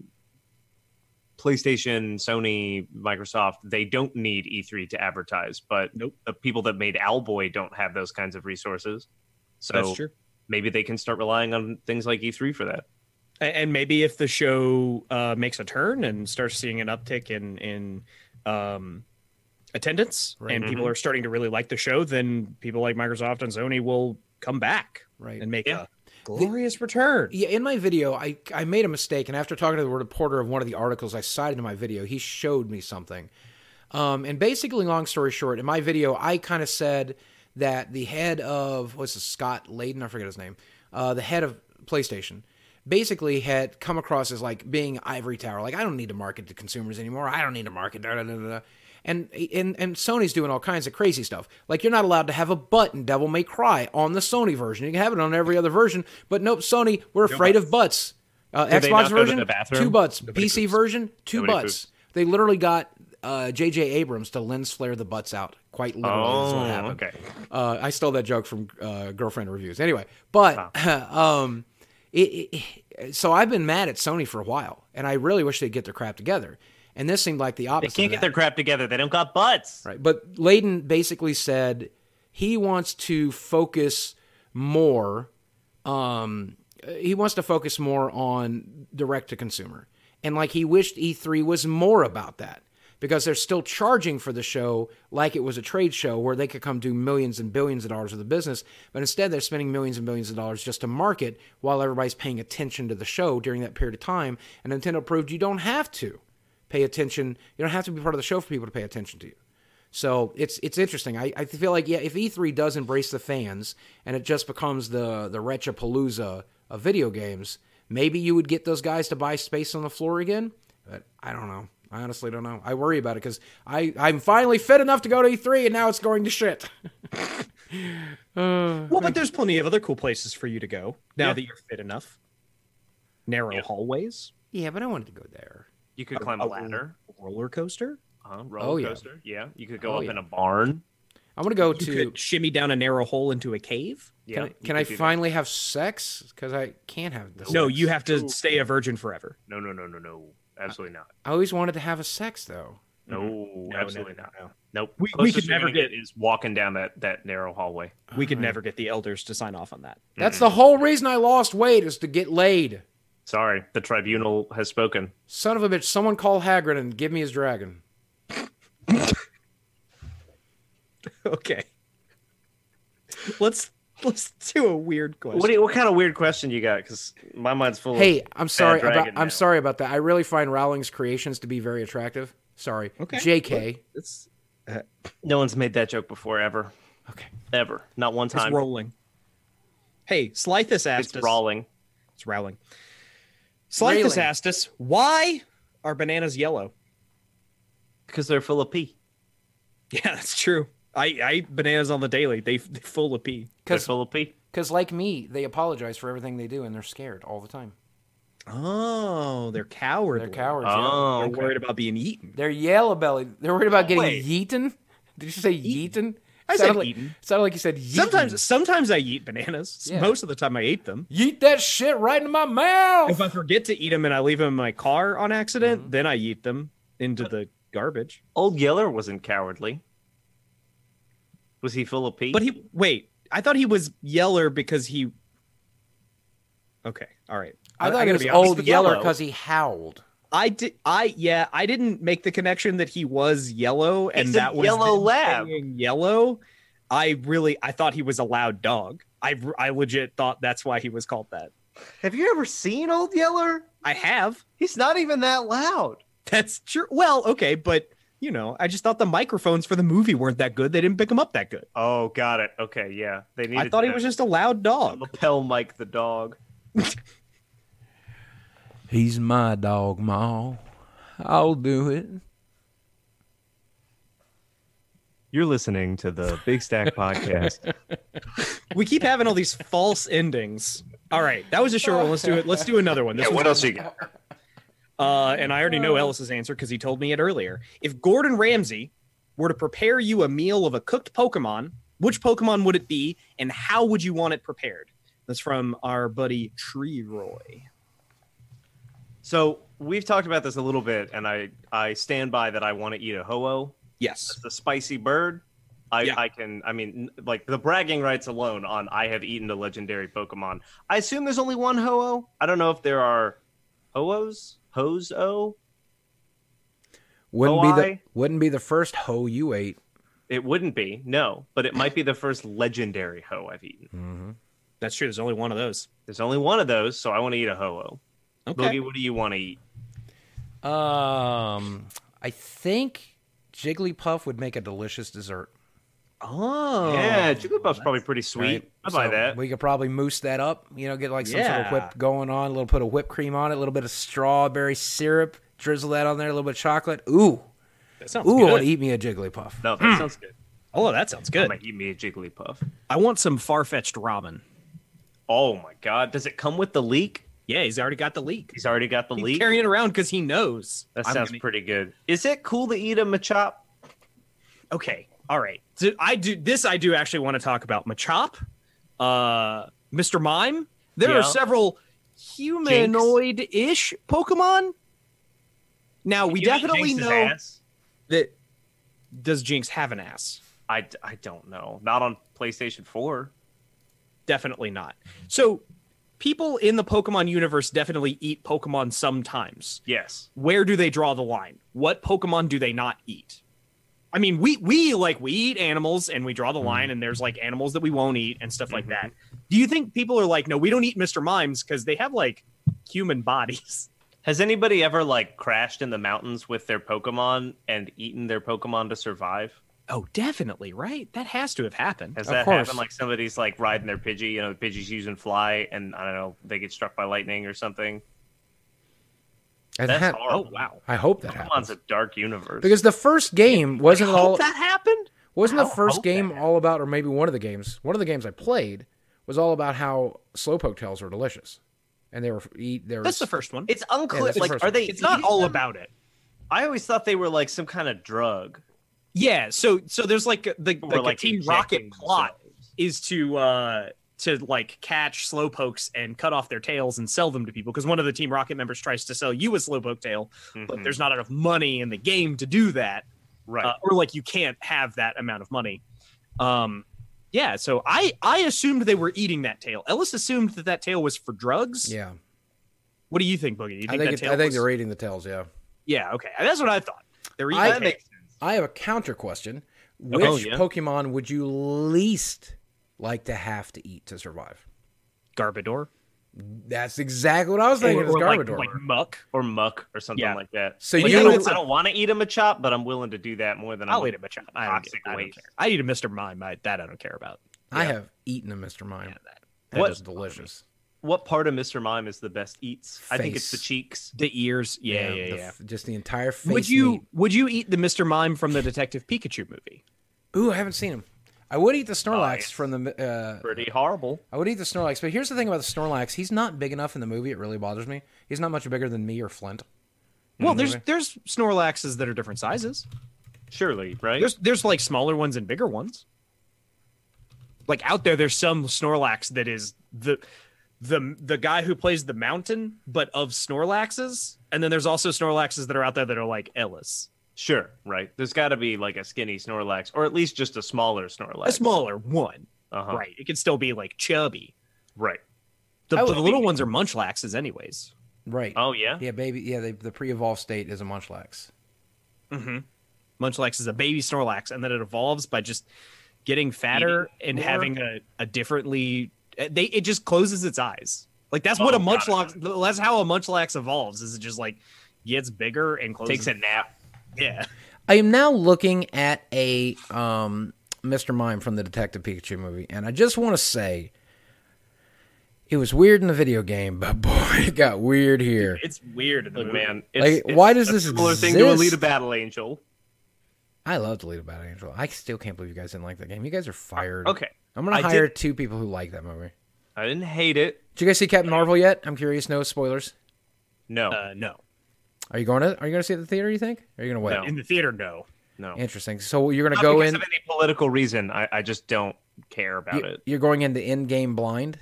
Speaker 2: PlayStation, Sony, Microsoft, they don't need E3 to advertise, but
Speaker 3: Nope.
Speaker 2: the people that made Owlboy don't have those kinds of resources. So
Speaker 3: That's true.
Speaker 2: maybe they can start relying on things like E3 for that.
Speaker 3: And maybe if the show uh, makes a turn and starts seeing an uptick in in um, attendance,
Speaker 1: Right.
Speaker 3: and people are starting to really like the show, then people like Microsoft and Sony will come back
Speaker 1: right.
Speaker 3: and make
Speaker 2: Yeah.
Speaker 3: a glorious return.
Speaker 1: Yeah, in my video, I, I made a mistake, and after talking to the reporter of one of the articles I cited in my video, he showed me something. Um, and basically, long story short, in my video, I kind of said that the head of what's it, Scott Layden, I forget his name, uh, the head of PlayStation, basically had come across as like being ivory tower. Like I don't need to market to consumers anymore. I don't need to market. Da, da, da. And, and and Sony's doing all kinds of crazy stuff. Like you're not allowed to have a button Devil May Cry on the Sony version. You can have it on every other version, but nope, Sony, we're afraid of butts. Uh, Xbox
Speaker 2: not go to
Speaker 1: version, two butts.
Speaker 2: Nobody
Speaker 1: PC
Speaker 2: poops.
Speaker 1: version, two
Speaker 2: Nobody
Speaker 1: butts. They literally got uh, J.J. Abrams to lens flare the butts out. Quite literally,
Speaker 2: Oh,
Speaker 1: happened.
Speaker 2: okay.
Speaker 1: Uh, I stole that joke from uh, girlfriend reviews. Anyway, but um, it, it, so I've been mad at Sony for a while, and I really wish they'd get their crap together. And this seemed like the opposite.
Speaker 2: They
Speaker 1: can't
Speaker 2: get their crap together. They don't got butts.
Speaker 1: Right. But Layden basically said he wants to focus more. Um, he wants to focus more on direct to consumer, and like he wished E3 was more about that because they're still charging for the show like it was a trade show where they could come do millions and billions of dollars of the business, but instead they're spending millions and billions of dollars just to market while everybody's paying attention to the show during that period of time. And Nintendo proved you don't have to pay attention. You don't have to be part of the show for people to pay attention to you. So it's it's interesting. I, I feel like yeah, if E3 does embrace the fans and it just becomes the the Retchapalooza of video games, maybe you would get those guys to buy space on the floor again. But I don't know. I honestly don't know. I worry about it because I I'm finally fit enough to go to E3 and now it's going to shit.
Speaker 3: Uh, well, but there's plenty of other cool places for you to go now
Speaker 2: Yeah.
Speaker 3: that you're fit enough. Narrow hallways,
Speaker 1: yeah, but I wanted to go there.
Speaker 2: You could climb a ladder.
Speaker 3: roller coaster.
Speaker 2: Uh, roller
Speaker 1: Oh, yeah.
Speaker 2: coaster. Yeah. You could go
Speaker 1: Oh,
Speaker 2: up
Speaker 1: yeah.
Speaker 2: in a barn.
Speaker 1: I'm gonna go
Speaker 3: You
Speaker 1: to.
Speaker 3: shimmy down a narrow hole into a cave.
Speaker 2: Yeah.
Speaker 1: Can I, can I
Speaker 2: could do that.
Speaker 1: finally have sex? Because I can't have this.
Speaker 3: No,
Speaker 1: sex.
Speaker 3: you have to
Speaker 2: Ooh.
Speaker 3: stay a virgin forever.
Speaker 2: No, no, no, no, no. Absolutely not.
Speaker 1: I always wanted to have a sex though.
Speaker 2: No,
Speaker 3: No,
Speaker 2: absolutely
Speaker 3: no,
Speaker 2: not.
Speaker 3: no, no.
Speaker 2: Nope.
Speaker 3: We- we
Speaker 2: Closest
Speaker 3: could never get-
Speaker 2: is walking down that that narrow hallway.
Speaker 3: We could never get the elders to sign off on that.
Speaker 1: That's the whole reason I lost weight is to get laid.
Speaker 2: Sorry, the tribunal has spoken.
Speaker 1: Son of a bitch! Someone call Hagrid and give me his dragon.
Speaker 3: okay. Let's let's do a weird question.
Speaker 2: What do you, what kind of weird question you got? Because my mind's full.
Speaker 1: Hey, I'm sorry about I'm sorry about that. I really find Rowling's creations to be very attractive. Sorry.
Speaker 3: Okay.
Speaker 1: J.K.
Speaker 3: it's
Speaker 2: of no one's made that joke before ever,
Speaker 1: Okay.
Speaker 2: ever, not one
Speaker 3: it's
Speaker 2: time.
Speaker 3: rolling. Hey, Slythus asked
Speaker 2: It's
Speaker 3: us.
Speaker 2: rolling
Speaker 3: It's rowling. Slythus
Speaker 1: Railing.
Speaker 3: asked us, why are bananas yellow?
Speaker 2: because they're full of pee.
Speaker 3: Yeah, that's true. I, I eat bananas on the daily. They they full of pee.
Speaker 2: They're
Speaker 1: Because
Speaker 2: full of pee.
Speaker 1: Because like me, they apologize for everything they do and they're scared all the time.
Speaker 3: Oh, they're cowardly.
Speaker 1: They're cowards. yeah.
Speaker 2: Oh,
Speaker 3: They're
Speaker 2: okay.
Speaker 3: worried about being eaten.
Speaker 1: They're yellow bellied. They're worried about getting
Speaker 2: Wait.
Speaker 1: yeeten. Did you say yeeten?
Speaker 3: I
Speaker 1: sounded
Speaker 3: said
Speaker 1: like,
Speaker 3: eaten.
Speaker 1: Sounded like you said yeeten.
Speaker 3: Sometimes sometimes I eat bananas.
Speaker 1: Yeah.
Speaker 3: Most of the time I eat them.
Speaker 1: yeet that shit right into my mouth.
Speaker 3: If I forget to eat them and I leave them in my car on accident,
Speaker 1: Mm-hmm.
Speaker 3: then I eat them into the garbage.
Speaker 2: Old Yeller wasn't cowardly. Was he full of pee?
Speaker 3: But he wait, I thought he was yeller because he Okay, all right.
Speaker 1: I thought
Speaker 3: gotta
Speaker 1: it was
Speaker 3: be honest
Speaker 1: old yeller because he howled.
Speaker 3: I did. I yeah. I didn't make the connection that he was yellow and
Speaker 2: He's
Speaker 3: that was
Speaker 2: yellow lab.
Speaker 3: Yellow. I really. I thought he was a loud dog. I I legit thought that's why he was called that.
Speaker 2: have you ever seen Old Yeller?
Speaker 3: I have.
Speaker 2: He's not even that loud.
Speaker 3: That's true. Well, okay, but you know, I just thought the microphones for the movie weren't that good. They didn't pick him up that good.
Speaker 2: Oh, got it. Okay, yeah. They needed.
Speaker 3: I thought he was just a loud dog.
Speaker 2: lapel Mike the dog.
Speaker 1: He's my dog, Ma. I'll do it.
Speaker 2: You're listening to the Big Stack Podcast.
Speaker 3: We keep having all these false endings. All right, that was a short one. Let's do it. Let's do another one. This
Speaker 2: yeah, what else you got?
Speaker 3: Uh, and I already know Ellis's answer because he told me it earlier. If Gordon Ramsay were to prepare you a meal of a cooked Pokemon, which Pokemon would it be, and how would you want it prepared? That's from our buddy Tree Roy.
Speaker 2: So we've talked about this a little bit, and I I stand by that. I want to eat a ho-oh.
Speaker 3: Yes.
Speaker 2: the spicy bird. I,
Speaker 3: Yeah.
Speaker 2: I can I mean like the bragging rights alone on I have eaten a legendary Pokemon. I assume there's only one Ho-Oh. I don't know if there are Ho-Ohs, Hose-O.
Speaker 1: Wouldn't be the wouldn't be the first Ho you ate.
Speaker 2: It wouldn't be, no, but it might be the first legendary Ho I've eaten.
Speaker 1: Mm-hmm.
Speaker 3: That's true. There's only one of those.
Speaker 2: There's only one of those, so I want to eat a Ho-Oh.
Speaker 3: Okay.
Speaker 2: Boogie, what do you want to eat?
Speaker 1: Um, I think Jigglypuff would make a delicious dessert.
Speaker 3: Oh.
Speaker 2: yeah, Jigglypuff's probably pretty sweet.
Speaker 1: right?
Speaker 2: I buy
Speaker 1: So
Speaker 2: that.
Speaker 1: We could probably mousse that up. You know, get like some sort of whip going on. A little put of whipped cream on it. A little bit of strawberry syrup. Drizzle that on there. A little bit of chocolate. Ooh,
Speaker 3: That sounds
Speaker 1: ooh! I
Speaker 3: good.
Speaker 1: want to eat me a Jigglypuff.
Speaker 2: No, that sounds good.
Speaker 3: Oh, that sounds good.
Speaker 2: I'm gonna eat me a Jigglypuff.
Speaker 3: I want some Farfetch'd ramen.
Speaker 2: Oh my god, does it come with the leek?
Speaker 3: Yeah, he's already got the leek.
Speaker 2: He's already got the
Speaker 3: He's
Speaker 2: leek.
Speaker 3: carrying it around because he knows.
Speaker 2: That
Speaker 3: I'm
Speaker 2: sounds
Speaker 3: gonna-
Speaker 2: pretty good. Is it cool to eat a Machop?
Speaker 3: okay. All right. So I do this. I do actually want to talk about Machop, uh, Mr. Mime. There
Speaker 2: Yeah.
Speaker 3: are several humanoid-ish Pokemon. Now we definitely know
Speaker 2: ass?
Speaker 3: that. Does Jynx have an ass?
Speaker 2: I, I don't know. Not on PlayStation 4.
Speaker 3: Definitely not. So, people in the Pokemon universe definitely eat Pokemon sometimes.
Speaker 2: Yes.
Speaker 3: Where do they draw the line? What Pokemon do they not eat? I mean, we we like we eat animals and we draw the line, mm-hmm. and there's like animals that we won't eat and stuff like mm-hmm. that. Do you think people are like, no, we don't eat Mr. Mimes because they have like human bodies?
Speaker 2: Has anybody ever like crashed in the mountains with their Pokemon and eaten their Pokemon to survive?
Speaker 3: Oh, definitely, right? That has to have happened.
Speaker 2: Has
Speaker 1: Of
Speaker 2: that
Speaker 1: course.
Speaker 2: happened? Like somebody's like riding their Pidgey, you know, the Pidgey's using fly, and I don't know, they get struck by lightning or something.
Speaker 1: And
Speaker 2: That's
Speaker 1: that-
Speaker 2: horrible.
Speaker 3: Oh wow.
Speaker 1: I hope that
Speaker 2: Pokemon's
Speaker 1: happens.
Speaker 2: a dark universe.
Speaker 1: Because the first game wasn't
Speaker 2: Hope
Speaker 1: all
Speaker 2: that happened.
Speaker 1: wasn't the first game
Speaker 2: that
Speaker 1: all about, or maybe one of the games. One of the games I played was all about how slowpoke tails were delicious, and they were eat. They were
Speaker 3: That's the first one.
Speaker 2: It's unclear.
Speaker 1: that's the
Speaker 2: like,
Speaker 1: first
Speaker 2: are
Speaker 1: one.
Speaker 2: they?
Speaker 3: It's not all
Speaker 2: them?
Speaker 3: about it.
Speaker 2: I always thought they were like some kind of drug.
Speaker 3: Yeah. So so there's like the like,
Speaker 2: like,
Speaker 3: a Team Rocket plot
Speaker 2: themselves.
Speaker 3: is to uh to like catch slowpokes and cut off their tails and sell them to people because one of the Team Rocket members tries to sell you a slowpoke tail, but
Speaker 2: Mhm.
Speaker 3: there's not enough money in the game to do that,
Speaker 2: right.
Speaker 3: uh, or like you can't have that amount of money. Um, yeah. So I I assumed they were eating that tail. Ellis assumed that that tail was for drugs.
Speaker 1: yeah.
Speaker 3: What do you think, Boogie? You
Speaker 1: I think
Speaker 3: that
Speaker 1: it,
Speaker 3: tail
Speaker 1: I think
Speaker 3: was-
Speaker 1: they're eating the tails. Yeah.
Speaker 3: Yeah. Okay. That's what I thought. They're eating.
Speaker 1: I-
Speaker 3: the
Speaker 2: that
Speaker 3: tail.
Speaker 2: makes sense.
Speaker 1: I have a counter question. Oh, Which
Speaker 2: Oh, yeah.
Speaker 1: Pokemon would you least like to have to eat to survive?
Speaker 3: Garbodor.
Speaker 1: That's exactly what I was thinking.
Speaker 3: Or- or like-
Speaker 1: Garbodor.
Speaker 3: like Muk.
Speaker 2: Or Muk or something
Speaker 3: Yeah.
Speaker 2: like that.
Speaker 1: So
Speaker 2: Like,
Speaker 1: you
Speaker 2: I don't, don't want to eat a Machop, but I'm willing to do that more than
Speaker 3: I'll
Speaker 2: I'm
Speaker 3: eat a Machop. I don't,
Speaker 2: toxic.
Speaker 3: I don't care. I eat a Mr. Mime. I, that I don't care about.
Speaker 1: I have eaten a Mr. Mime.
Speaker 3: Yeah, that.
Speaker 1: That is
Speaker 2: What-
Speaker 1: delicious.
Speaker 2: What part of Mr. Mime is the best eats? I think it's the cheeks.
Speaker 3: The ears. Yeah, yeah,
Speaker 1: the
Speaker 3: yeah.
Speaker 1: just the entire face.
Speaker 3: Would you
Speaker 1: meat.
Speaker 3: would you eat the Mr. Mime from the Detective Pikachu movie?
Speaker 1: Ooh, I haven't seen him. I would eat the Snorlax
Speaker 2: it's
Speaker 1: from the. Uh,
Speaker 2: Pretty horrible.
Speaker 1: I would eat the Snorlax, but here's the thing about the Snorlax: he's not big enough in the movie. It really bothers me. He's not much bigger than me or Flint.
Speaker 3: Well, there's there's Snorlaxes that are different sizes.
Speaker 2: Surely, right?
Speaker 3: There's there's like smaller ones and bigger ones. Like out there, there's some Snorlax that is the the the guy who plays the mountain, but of Snorlaxes, and then there's also Snorlaxes that are out there that are like Ellis,
Speaker 2: Sure, right. There's got to be like a skinny Snorlax, or at least just a smaller Snorlax.
Speaker 3: a smaller one,
Speaker 2: Uh-huh.
Speaker 3: right? It could still be like chubby.
Speaker 2: Right.
Speaker 3: The,
Speaker 1: I
Speaker 3: but
Speaker 1: would-
Speaker 3: the little ones are Munchlaxes, anyways.
Speaker 1: Right.
Speaker 2: Oh yeah.
Speaker 1: Yeah, baby. Yeah, they, the pre-evolved state is a Munchlax.
Speaker 3: Mm-hmm. Munchlax is a baby Snorlax, and then it evolves by just getting fatter and
Speaker 2: more?
Speaker 3: having a, a differently. They it just closes its eyes. Like that's what
Speaker 2: Oh,
Speaker 3: a
Speaker 2: got
Speaker 3: Munchlax. That's how a Munchlax evolves. Is it just like gets bigger and closes?
Speaker 2: Takes a nap.
Speaker 3: Yeah.
Speaker 1: I am now looking at a um, Mr. Mime from the Detective Pikachu movie, and I just want to say it was weird in the video game, but boy, it got weird here.
Speaker 3: It's weird in the
Speaker 2: Look,
Speaker 3: movie.
Speaker 2: man.
Speaker 1: Like,
Speaker 2: It's, it's
Speaker 1: why does
Speaker 2: a
Speaker 1: this
Speaker 2: similar thing to
Speaker 1: exist?
Speaker 2: Alita Battle Angel?
Speaker 1: I love Alita Battle Angel. I still can't believe you guys didn't like that game. You guys are fired.
Speaker 2: Okay.
Speaker 1: I'm gonna
Speaker 2: I
Speaker 1: hire
Speaker 2: did-
Speaker 1: two people who like that movie.
Speaker 2: I didn't hate it.
Speaker 1: Did you guys see Captain Marvel yet? I'm curious. No spoilers.
Speaker 2: No.
Speaker 3: Uh, no.
Speaker 1: Are you going to? Are you going to see it at the theater? You think? Or are you going to wait?
Speaker 2: No.
Speaker 3: In the theater, no.
Speaker 2: no.
Speaker 1: Interesting. So you're going to
Speaker 2: Not
Speaker 1: go
Speaker 2: because
Speaker 1: in.
Speaker 2: of any political reason. I, I just don't care about
Speaker 1: you-
Speaker 2: it.
Speaker 1: You're going into Endgame blind.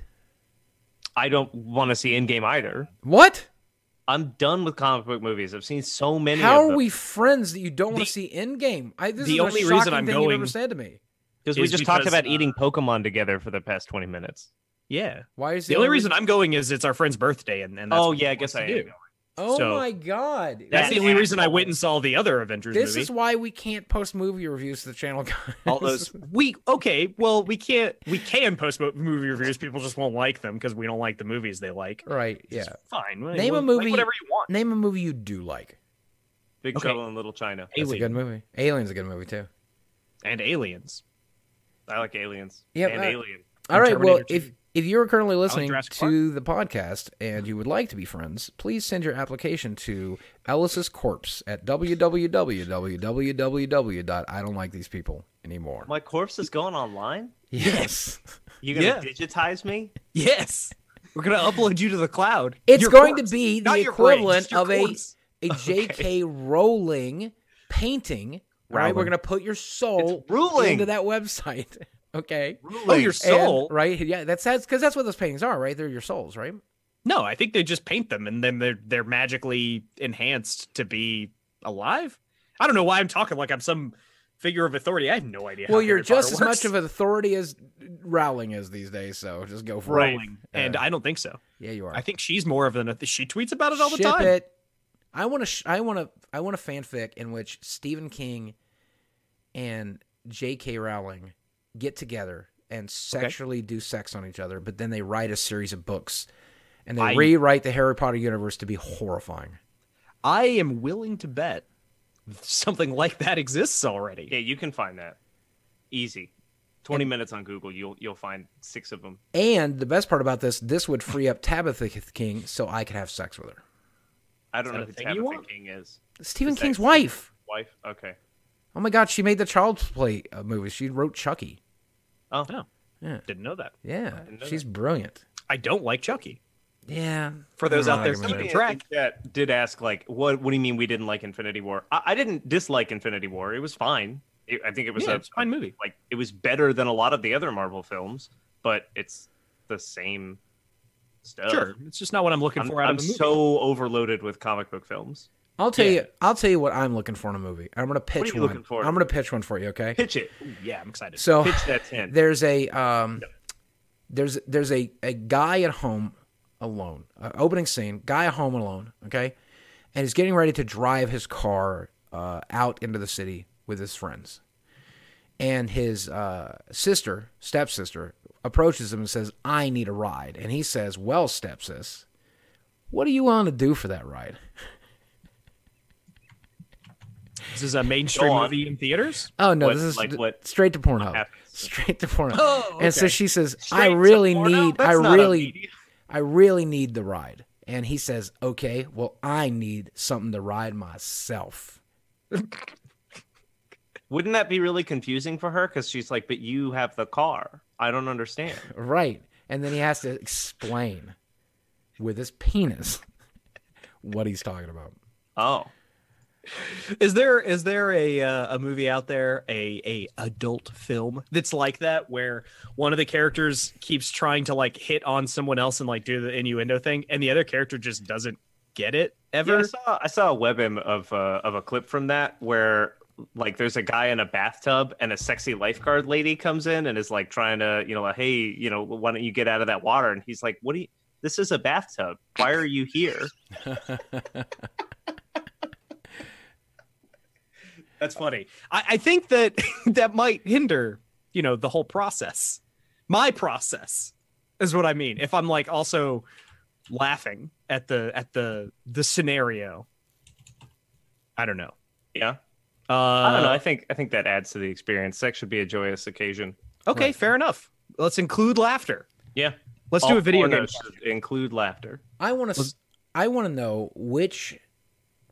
Speaker 2: I don't want to see Endgame either.
Speaker 1: What?
Speaker 2: I'm done with comic book movies. I've seen so many.
Speaker 1: How
Speaker 2: of
Speaker 1: are
Speaker 2: them.
Speaker 1: we friends that you don't want
Speaker 3: The-
Speaker 1: to see Endgame? I, this
Speaker 3: the
Speaker 1: is
Speaker 3: only reason
Speaker 1: shocking
Speaker 3: I'm
Speaker 1: thing you
Speaker 3: going-
Speaker 1: ever said to me.
Speaker 2: Because we
Speaker 3: is
Speaker 2: just talked about
Speaker 3: uh,
Speaker 2: eating Pokemon together for the past 20 minutes.
Speaker 3: Yeah.
Speaker 1: Why is
Speaker 3: The only reason I'm going is it's our friend's birthday, and, and that's
Speaker 2: oh yeah, I guess I am.
Speaker 3: do.
Speaker 1: Oh
Speaker 3: so-
Speaker 1: my god!
Speaker 3: That's
Speaker 2: That
Speaker 3: the only reason I went and saw the other Avengers
Speaker 1: This
Speaker 3: movie.
Speaker 1: is why we can't post movie reviews to the channel, guys.
Speaker 3: all those we okay well we can't we can post movie reviews people just won't like them because we don't like the movies they like
Speaker 1: right?
Speaker 3: It's
Speaker 1: Yeah.
Speaker 3: fine
Speaker 1: Name a
Speaker 3: Like
Speaker 1: movie-
Speaker 3: whatever you want
Speaker 1: Name a movie you do like.
Speaker 2: Big
Speaker 3: Okay.
Speaker 2: Trouble in Little China.
Speaker 1: That's a good movie. Alien's a good movie too.
Speaker 3: and aliens
Speaker 2: I like Aliens.
Speaker 1: Yeah,
Speaker 2: and
Speaker 1: uh,
Speaker 2: Alien.
Speaker 1: All right. Well,
Speaker 3: Terminator
Speaker 1: if
Speaker 3: 2.
Speaker 1: if you're currently listening
Speaker 3: Jurassic
Speaker 1: to the podcast and you would like to be friends, please send your application to Ellis's Corpse at www. I don't like these people anymore.
Speaker 2: My corpse is going online.
Speaker 1: Yes.
Speaker 2: You gonna
Speaker 3: Yeah.
Speaker 2: digitize me?
Speaker 3: yes We're gonna upload you to the cloud.
Speaker 1: It's
Speaker 3: Your
Speaker 1: going
Speaker 3: corpse.
Speaker 1: to be the
Speaker 3: your brain,
Speaker 1: equivalent
Speaker 3: just your
Speaker 1: of a
Speaker 3: corpse.
Speaker 1: a J.K. Rowling painting. Right, we're gonna put your soul into that website. okay.
Speaker 3: Oh, your soul.
Speaker 1: And- right? Yeah, that's that's because that's what those paintings are, right? They're your souls, right?
Speaker 3: No, I think they just paint them and then they're they're magically enhanced to be alive. I don't know why I'm talking like I'm some figure of authority. I have no idea.
Speaker 1: well,
Speaker 3: how
Speaker 1: you're
Speaker 3: Harry
Speaker 1: just
Speaker 3: Potter
Speaker 1: as
Speaker 3: works.
Speaker 1: much of an authority as Rowling is these days, so just go for it.
Speaker 3: Rowling, and I don't think so.
Speaker 1: Yeah, you are.
Speaker 3: I think she's more of an. She tweets about it all the
Speaker 1: Ship
Speaker 3: time.
Speaker 1: it. I want to. Sh- I want to. I want a fanfic in which Stephen King and J.K. Rowling get together and sexually do sex on each other, but then they write a series of books, and they
Speaker 3: I-
Speaker 1: rewrite the Harry Potter universe to be horrifying.
Speaker 3: I am willing to bet something like that exists already.
Speaker 2: Yeah, you can find that easy. Twenty minutes on Google, you'll you'll find six of them.
Speaker 1: And the best part about this, this would free up Tabitha King so I could have sex with her.
Speaker 2: I don't know who Tabitha? King is.
Speaker 1: Stephen
Speaker 2: Is
Speaker 1: King's wife.
Speaker 2: Wife. Okay.
Speaker 1: Oh my God, she made the Child's Play uh, movie. She wrote Chucky.
Speaker 2: Oh,
Speaker 3: Oh,
Speaker 1: Yeah,
Speaker 3: didn't know that.
Speaker 1: yeah,
Speaker 2: know
Speaker 1: she's brilliant.
Speaker 3: I don't like Chucky.
Speaker 1: Yeah,
Speaker 3: For those out there keeping track.
Speaker 2: Yeah, did ask like, what What do you mean we didn't like Infinity War? I, I didn't dislike Infinity War. It was fine. It, I think it was
Speaker 3: Yeah,
Speaker 2: a
Speaker 3: it's fine movie.
Speaker 2: Like it was better than a lot of the other Marvel films, but it's the same stuff.
Speaker 3: Sure, it's just not what I'm looking
Speaker 2: I'm,
Speaker 3: for out
Speaker 2: I'm
Speaker 3: of a movie.
Speaker 2: so overloaded with comic book films.
Speaker 1: I'll tell
Speaker 3: Yeah.
Speaker 1: you. I'll tell you what I'm looking for in a movie. I'm gonna pitch
Speaker 2: you
Speaker 1: one. I'm gonna pitch one for you. Okay.
Speaker 2: Pitch it.
Speaker 3: Ooh, yeah, I'm excited.
Speaker 1: So
Speaker 2: Pitch that tent.
Speaker 1: there's a um, there's there's a a guy at home alone. Uh, opening scene. Guy at home alone. Okay, and he's getting ready to drive his car uh, out into the city with his friends. And his uh, sister, stepsister, approaches him and says, "I need a ride." And he says, "Well, stepsis, what do you want to do for that ride?"
Speaker 3: this is a mainstream movie in theaters.
Speaker 1: Oh no,
Speaker 2: What-
Speaker 1: this is
Speaker 2: like what-
Speaker 1: straight to Pornhub.
Speaker 2: happens?
Speaker 1: Straight to Pornhub.
Speaker 3: Oh,
Speaker 1: And so she says,
Speaker 2: Straight
Speaker 1: "I really need,
Speaker 2: That's
Speaker 1: I really. I really need the ride." And he says, "Okay, well, I need something to ride myself."
Speaker 2: Wouldn't that be really confusing for her? Because she's like, but you have the car. I don't understand.
Speaker 1: Right. And then he has to explain with his penis what he's talking about.
Speaker 2: Oh,
Speaker 3: Is there is there a uh, a movie out there a a adult film that's like that where one of the characters keeps trying to like hit on someone else and like do the innuendo thing and the other character just doesn't get it ever?
Speaker 2: Yeah, I saw I saw a webm of uh, of a clip from that where like there's a guy in a bathtub and a sexy lifeguard lady comes in and is like trying to you know like, hey you know why don't you get out of that water? And he's like what do you this is a bathtub. Why are you here
Speaker 3: That's funny. I, I think that that might hinder, you know, the whole process. My process is what I mean. If I'm like also laughing at the at the the scenario, I don't know.
Speaker 2: yeah
Speaker 3: Uh,
Speaker 2: I don't know I think I think that adds to the experience sex should be a joyous occasion
Speaker 3: Okay,
Speaker 1: Right.
Speaker 3: fair enough. Let's include laughter.
Speaker 2: yeah
Speaker 3: Let's do a video game.
Speaker 2: pornos should include laughter
Speaker 1: I want to. I want to know which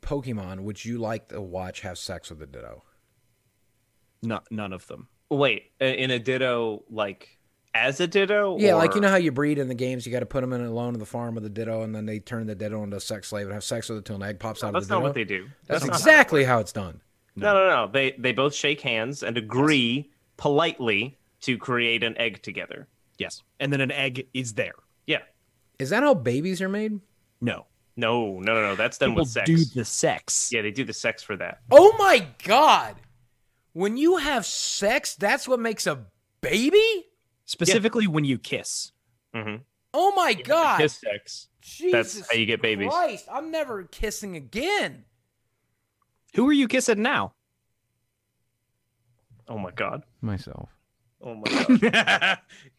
Speaker 1: Pokemon would you like to watch have sex with a Ditto?
Speaker 3: No, none of them.
Speaker 2: wait in a ditto like as a ditto
Speaker 1: Yeah, like you know how you breed in the games, you got to put them in alone in the farm with a Ditto, and then they turn the Ditto into a sex slave and have sex with it till an egg pops out
Speaker 2: that's
Speaker 1: of the
Speaker 2: not
Speaker 1: Ditto.
Speaker 2: what they do
Speaker 1: That's,
Speaker 2: not how it
Speaker 1: exactly how it's done.
Speaker 2: No, no, no. They they both shake hands and agree politely to create an egg together.
Speaker 3: Yes, and then an egg is there.
Speaker 2: Yeah.
Speaker 1: Is that how babies are made?
Speaker 3: No,
Speaker 2: No, no, no, no. That's done
Speaker 3: people
Speaker 2: with sex.
Speaker 3: do the sex.
Speaker 2: Yeah, they do the sex for that.
Speaker 1: Oh my god! When you have sex, that's what makes a baby.
Speaker 3: Specifically when you kiss.
Speaker 2: Mm-hmm.
Speaker 1: Oh my god!
Speaker 2: Kiss sex.
Speaker 1: Jesus
Speaker 2: That's how you get babies.
Speaker 1: Christ, I'm never kissing again.
Speaker 3: Who are you kissing now?
Speaker 2: Oh my god.
Speaker 1: Myself.
Speaker 2: Oh my god.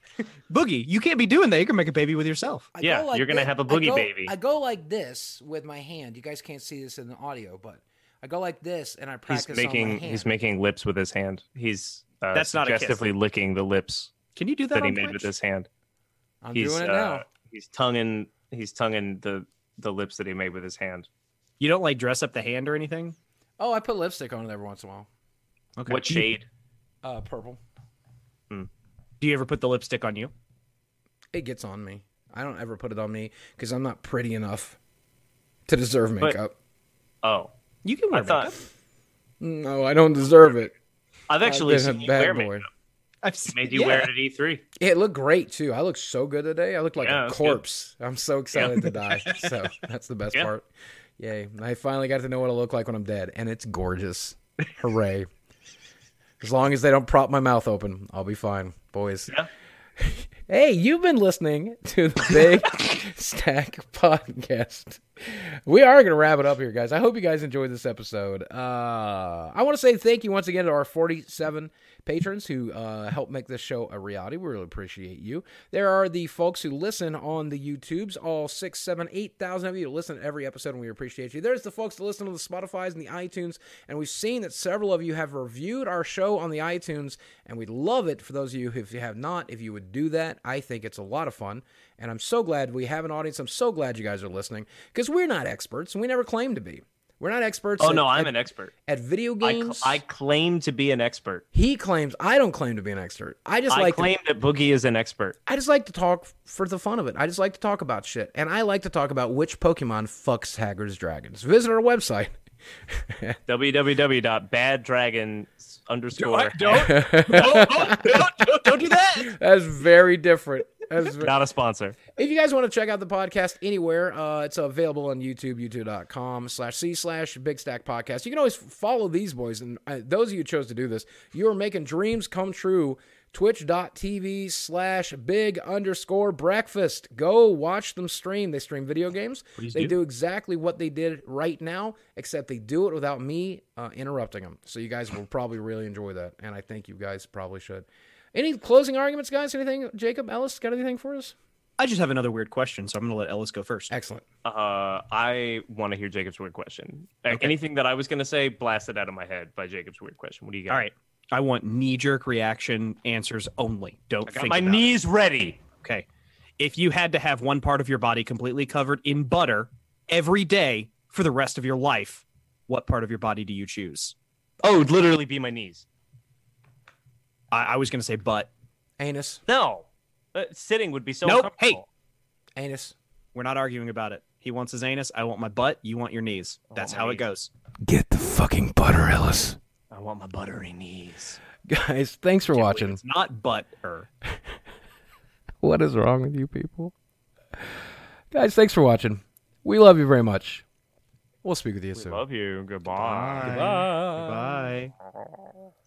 Speaker 3: Boogie, you can't be doing that. You can make a baby with yourself.
Speaker 1: I
Speaker 2: Yeah,
Speaker 1: go like
Speaker 2: you're gonna
Speaker 1: thi-
Speaker 2: have a boogie
Speaker 1: go-
Speaker 2: baby.
Speaker 1: I go like this with my hand. You guys can't see this in the audio, but I go like this and I
Speaker 2: he's
Speaker 1: practice on my
Speaker 2: making
Speaker 1: hand.
Speaker 2: he's making lips with his hand. He's uh,
Speaker 3: That's not a kiss.
Speaker 2: suggestively licking the lips
Speaker 3: Can you do that,
Speaker 2: that he made
Speaker 3: Twitch?
Speaker 2: with his hand.
Speaker 1: I'm
Speaker 2: he's
Speaker 1: doing it
Speaker 2: uh,
Speaker 1: now.
Speaker 2: he's tonguing he's tonguing the the lips that he made with his hand.
Speaker 3: You don't like dress up the hand or anything?
Speaker 1: Oh, I put lipstick on it every once in a while.
Speaker 3: Okay.
Speaker 2: What shade?
Speaker 1: Uh, purple.
Speaker 3: Do you ever put the lipstick on you?
Speaker 1: It gets on me. I don't ever put it on me because I'm not pretty enough to deserve
Speaker 2: But-
Speaker 1: makeup.
Speaker 2: Oh,
Speaker 3: You can
Speaker 2: I
Speaker 3: wear
Speaker 2: thought
Speaker 3: makeup.
Speaker 1: No, I don't deserve it.
Speaker 2: I've actually
Speaker 1: I've been
Speaker 2: seen
Speaker 1: a
Speaker 2: you wear
Speaker 1: boy.
Speaker 2: makeup.
Speaker 3: I've seen,
Speaker 2: Made you
Speaker 3: yeah.
Speaker 2: wear it at E E3.
Speaker 1: It looked great too. I look so good today. I look like
Speaker 2: Yeah,
Speaker 1: a
Speaker 2: that's good.
Speaker 1: corpse. I'm so excited to die. So that's the best
Speaker 2: Yeah.
Speaker 1: part. Yay. I finally got to know what I look like when I'm dead, and it's gorgeous. Hooray. As long as they don't prop my mouth open, I'll be fine, boys.
Speaker 2: Yeah.
Speaker 1: Hey, you've been listening to the Big Stack Podcast. We are going to wrap it up here, guys. I hope you guys enjoyed this episode. Uh, I want to say thank you once again to our 47 patrons who uh, help make this show a reality. We really appreciate you. There are the folks who listen on the YouTubes, all six, seven, eight thousand of you listen to every episode, and we appreciate you. There's the folks that listen to the Spotify's and the iTunes, and we've seen that several of you have reviewed our show on the iTunes, and we'd love it for those of you you have not, if you would do that. I think it's a lot of fun, and I'm so glad we have an audience. I'm so glad you guys are listening because we're not experts, and we never claim to be. We're not experts.
Speaker 2: Oh
Speaker 1: at,
Speaker 2: no, I'm
Speaker 1: at,
Speaker 2: an expert.
Speaker 1: at video
Speaker 2: I, cl-
Speaker 1: games.
Speaker 2: I claim to be an expert.
Speaker 1: he claims I don't claim to be an expert. I just
Speaker 2: I
Speaker 1: like to
Speaker 2: claim that Boogie is an expert.
Speaker 1: I just like to talk for the fun of it. I just like to talk about shit. And I like to talk about which Pokemon fucks Hagrid's dragons. Visit our website.
Speaker 2: www.baddragon underscore.
Speaker 3: Don't, don't, don't, don't, don't do that.
Speaker 1: That's very different. That's
Speaker 2: Not a sponsor.
Speaker 1: if you guys want to check out the podcast anywhere, uh, it's available on YouTube, youtube.com slash C slash Big Stack Podcast. You can always follow these boys. And uh, those of you who chose to do this, you are making dreams come true. Twitch.tv slash big underscore breakfast. Go watch them stream. They stream video games.
Speaker 3: Please
Speaker 1: they
Speaker 3: do.
Speaker 1: do exactly what they did right now, except they do it without me uh, interrupting them. So you guys will probably really enjoy that. And I think you guys probably should. Any closing arguments, guys? Anything? Jacob, Ellis, got anything for us?
Speaker 3: I just have another weird question, so I'm going to let Ellis go first.
Speaker 1: Excellent.
Speaker 2: Uh, I want to hear Jacob's weird question.
Speaker 3: Okay.
Speaker 2: Anything that I was going to say, blasted out of my head by Jacob's weird question. What do you got?
Speaker 3: All right. I want knee jerk reaction answers only. Don't
Speaker 2: I got
Speaker 3: think
Speaker 2: my
Speaker 3: about it.
Speaker 2: knees ready.
Speaker 3: Okay. If you had to have one part of your body completely covered in butter every day for the rest of your life, what part of your body do you choose?
Speaker 2: Oh, it'd literally be my knees.
Speaker 3: I, I was going to say butt.
Speaker 1: Anus.
Speaker 2: No. Uh, sitting would be so
Speaker 3: Nope.
Speaker 2: uncomfortable.
Speaker 1: Anus.
Speaker 3: We're not arguing about it. He wants his anus. I want my butt. You want your knees. That's
Speaker 2: my
Speaker 3: how it
Speaker 2: knees.
Speaker 3: goes.
Speaker 1: Get the fucking butter, Ellis.
Speaker 2: I want my buttery knees.
Speaker 1: Guys, thanks for watching.
Speaker 3: It's not butt her.
Speaker 1: What is wrong with you people? Guys, thanks for watching. We love you very much. We'll speak with you
Speaker 2: We
Speaker 1: soon.
Speaker 2: love you. Goodbye.
Speaker 3: Goodbye. Goodbye.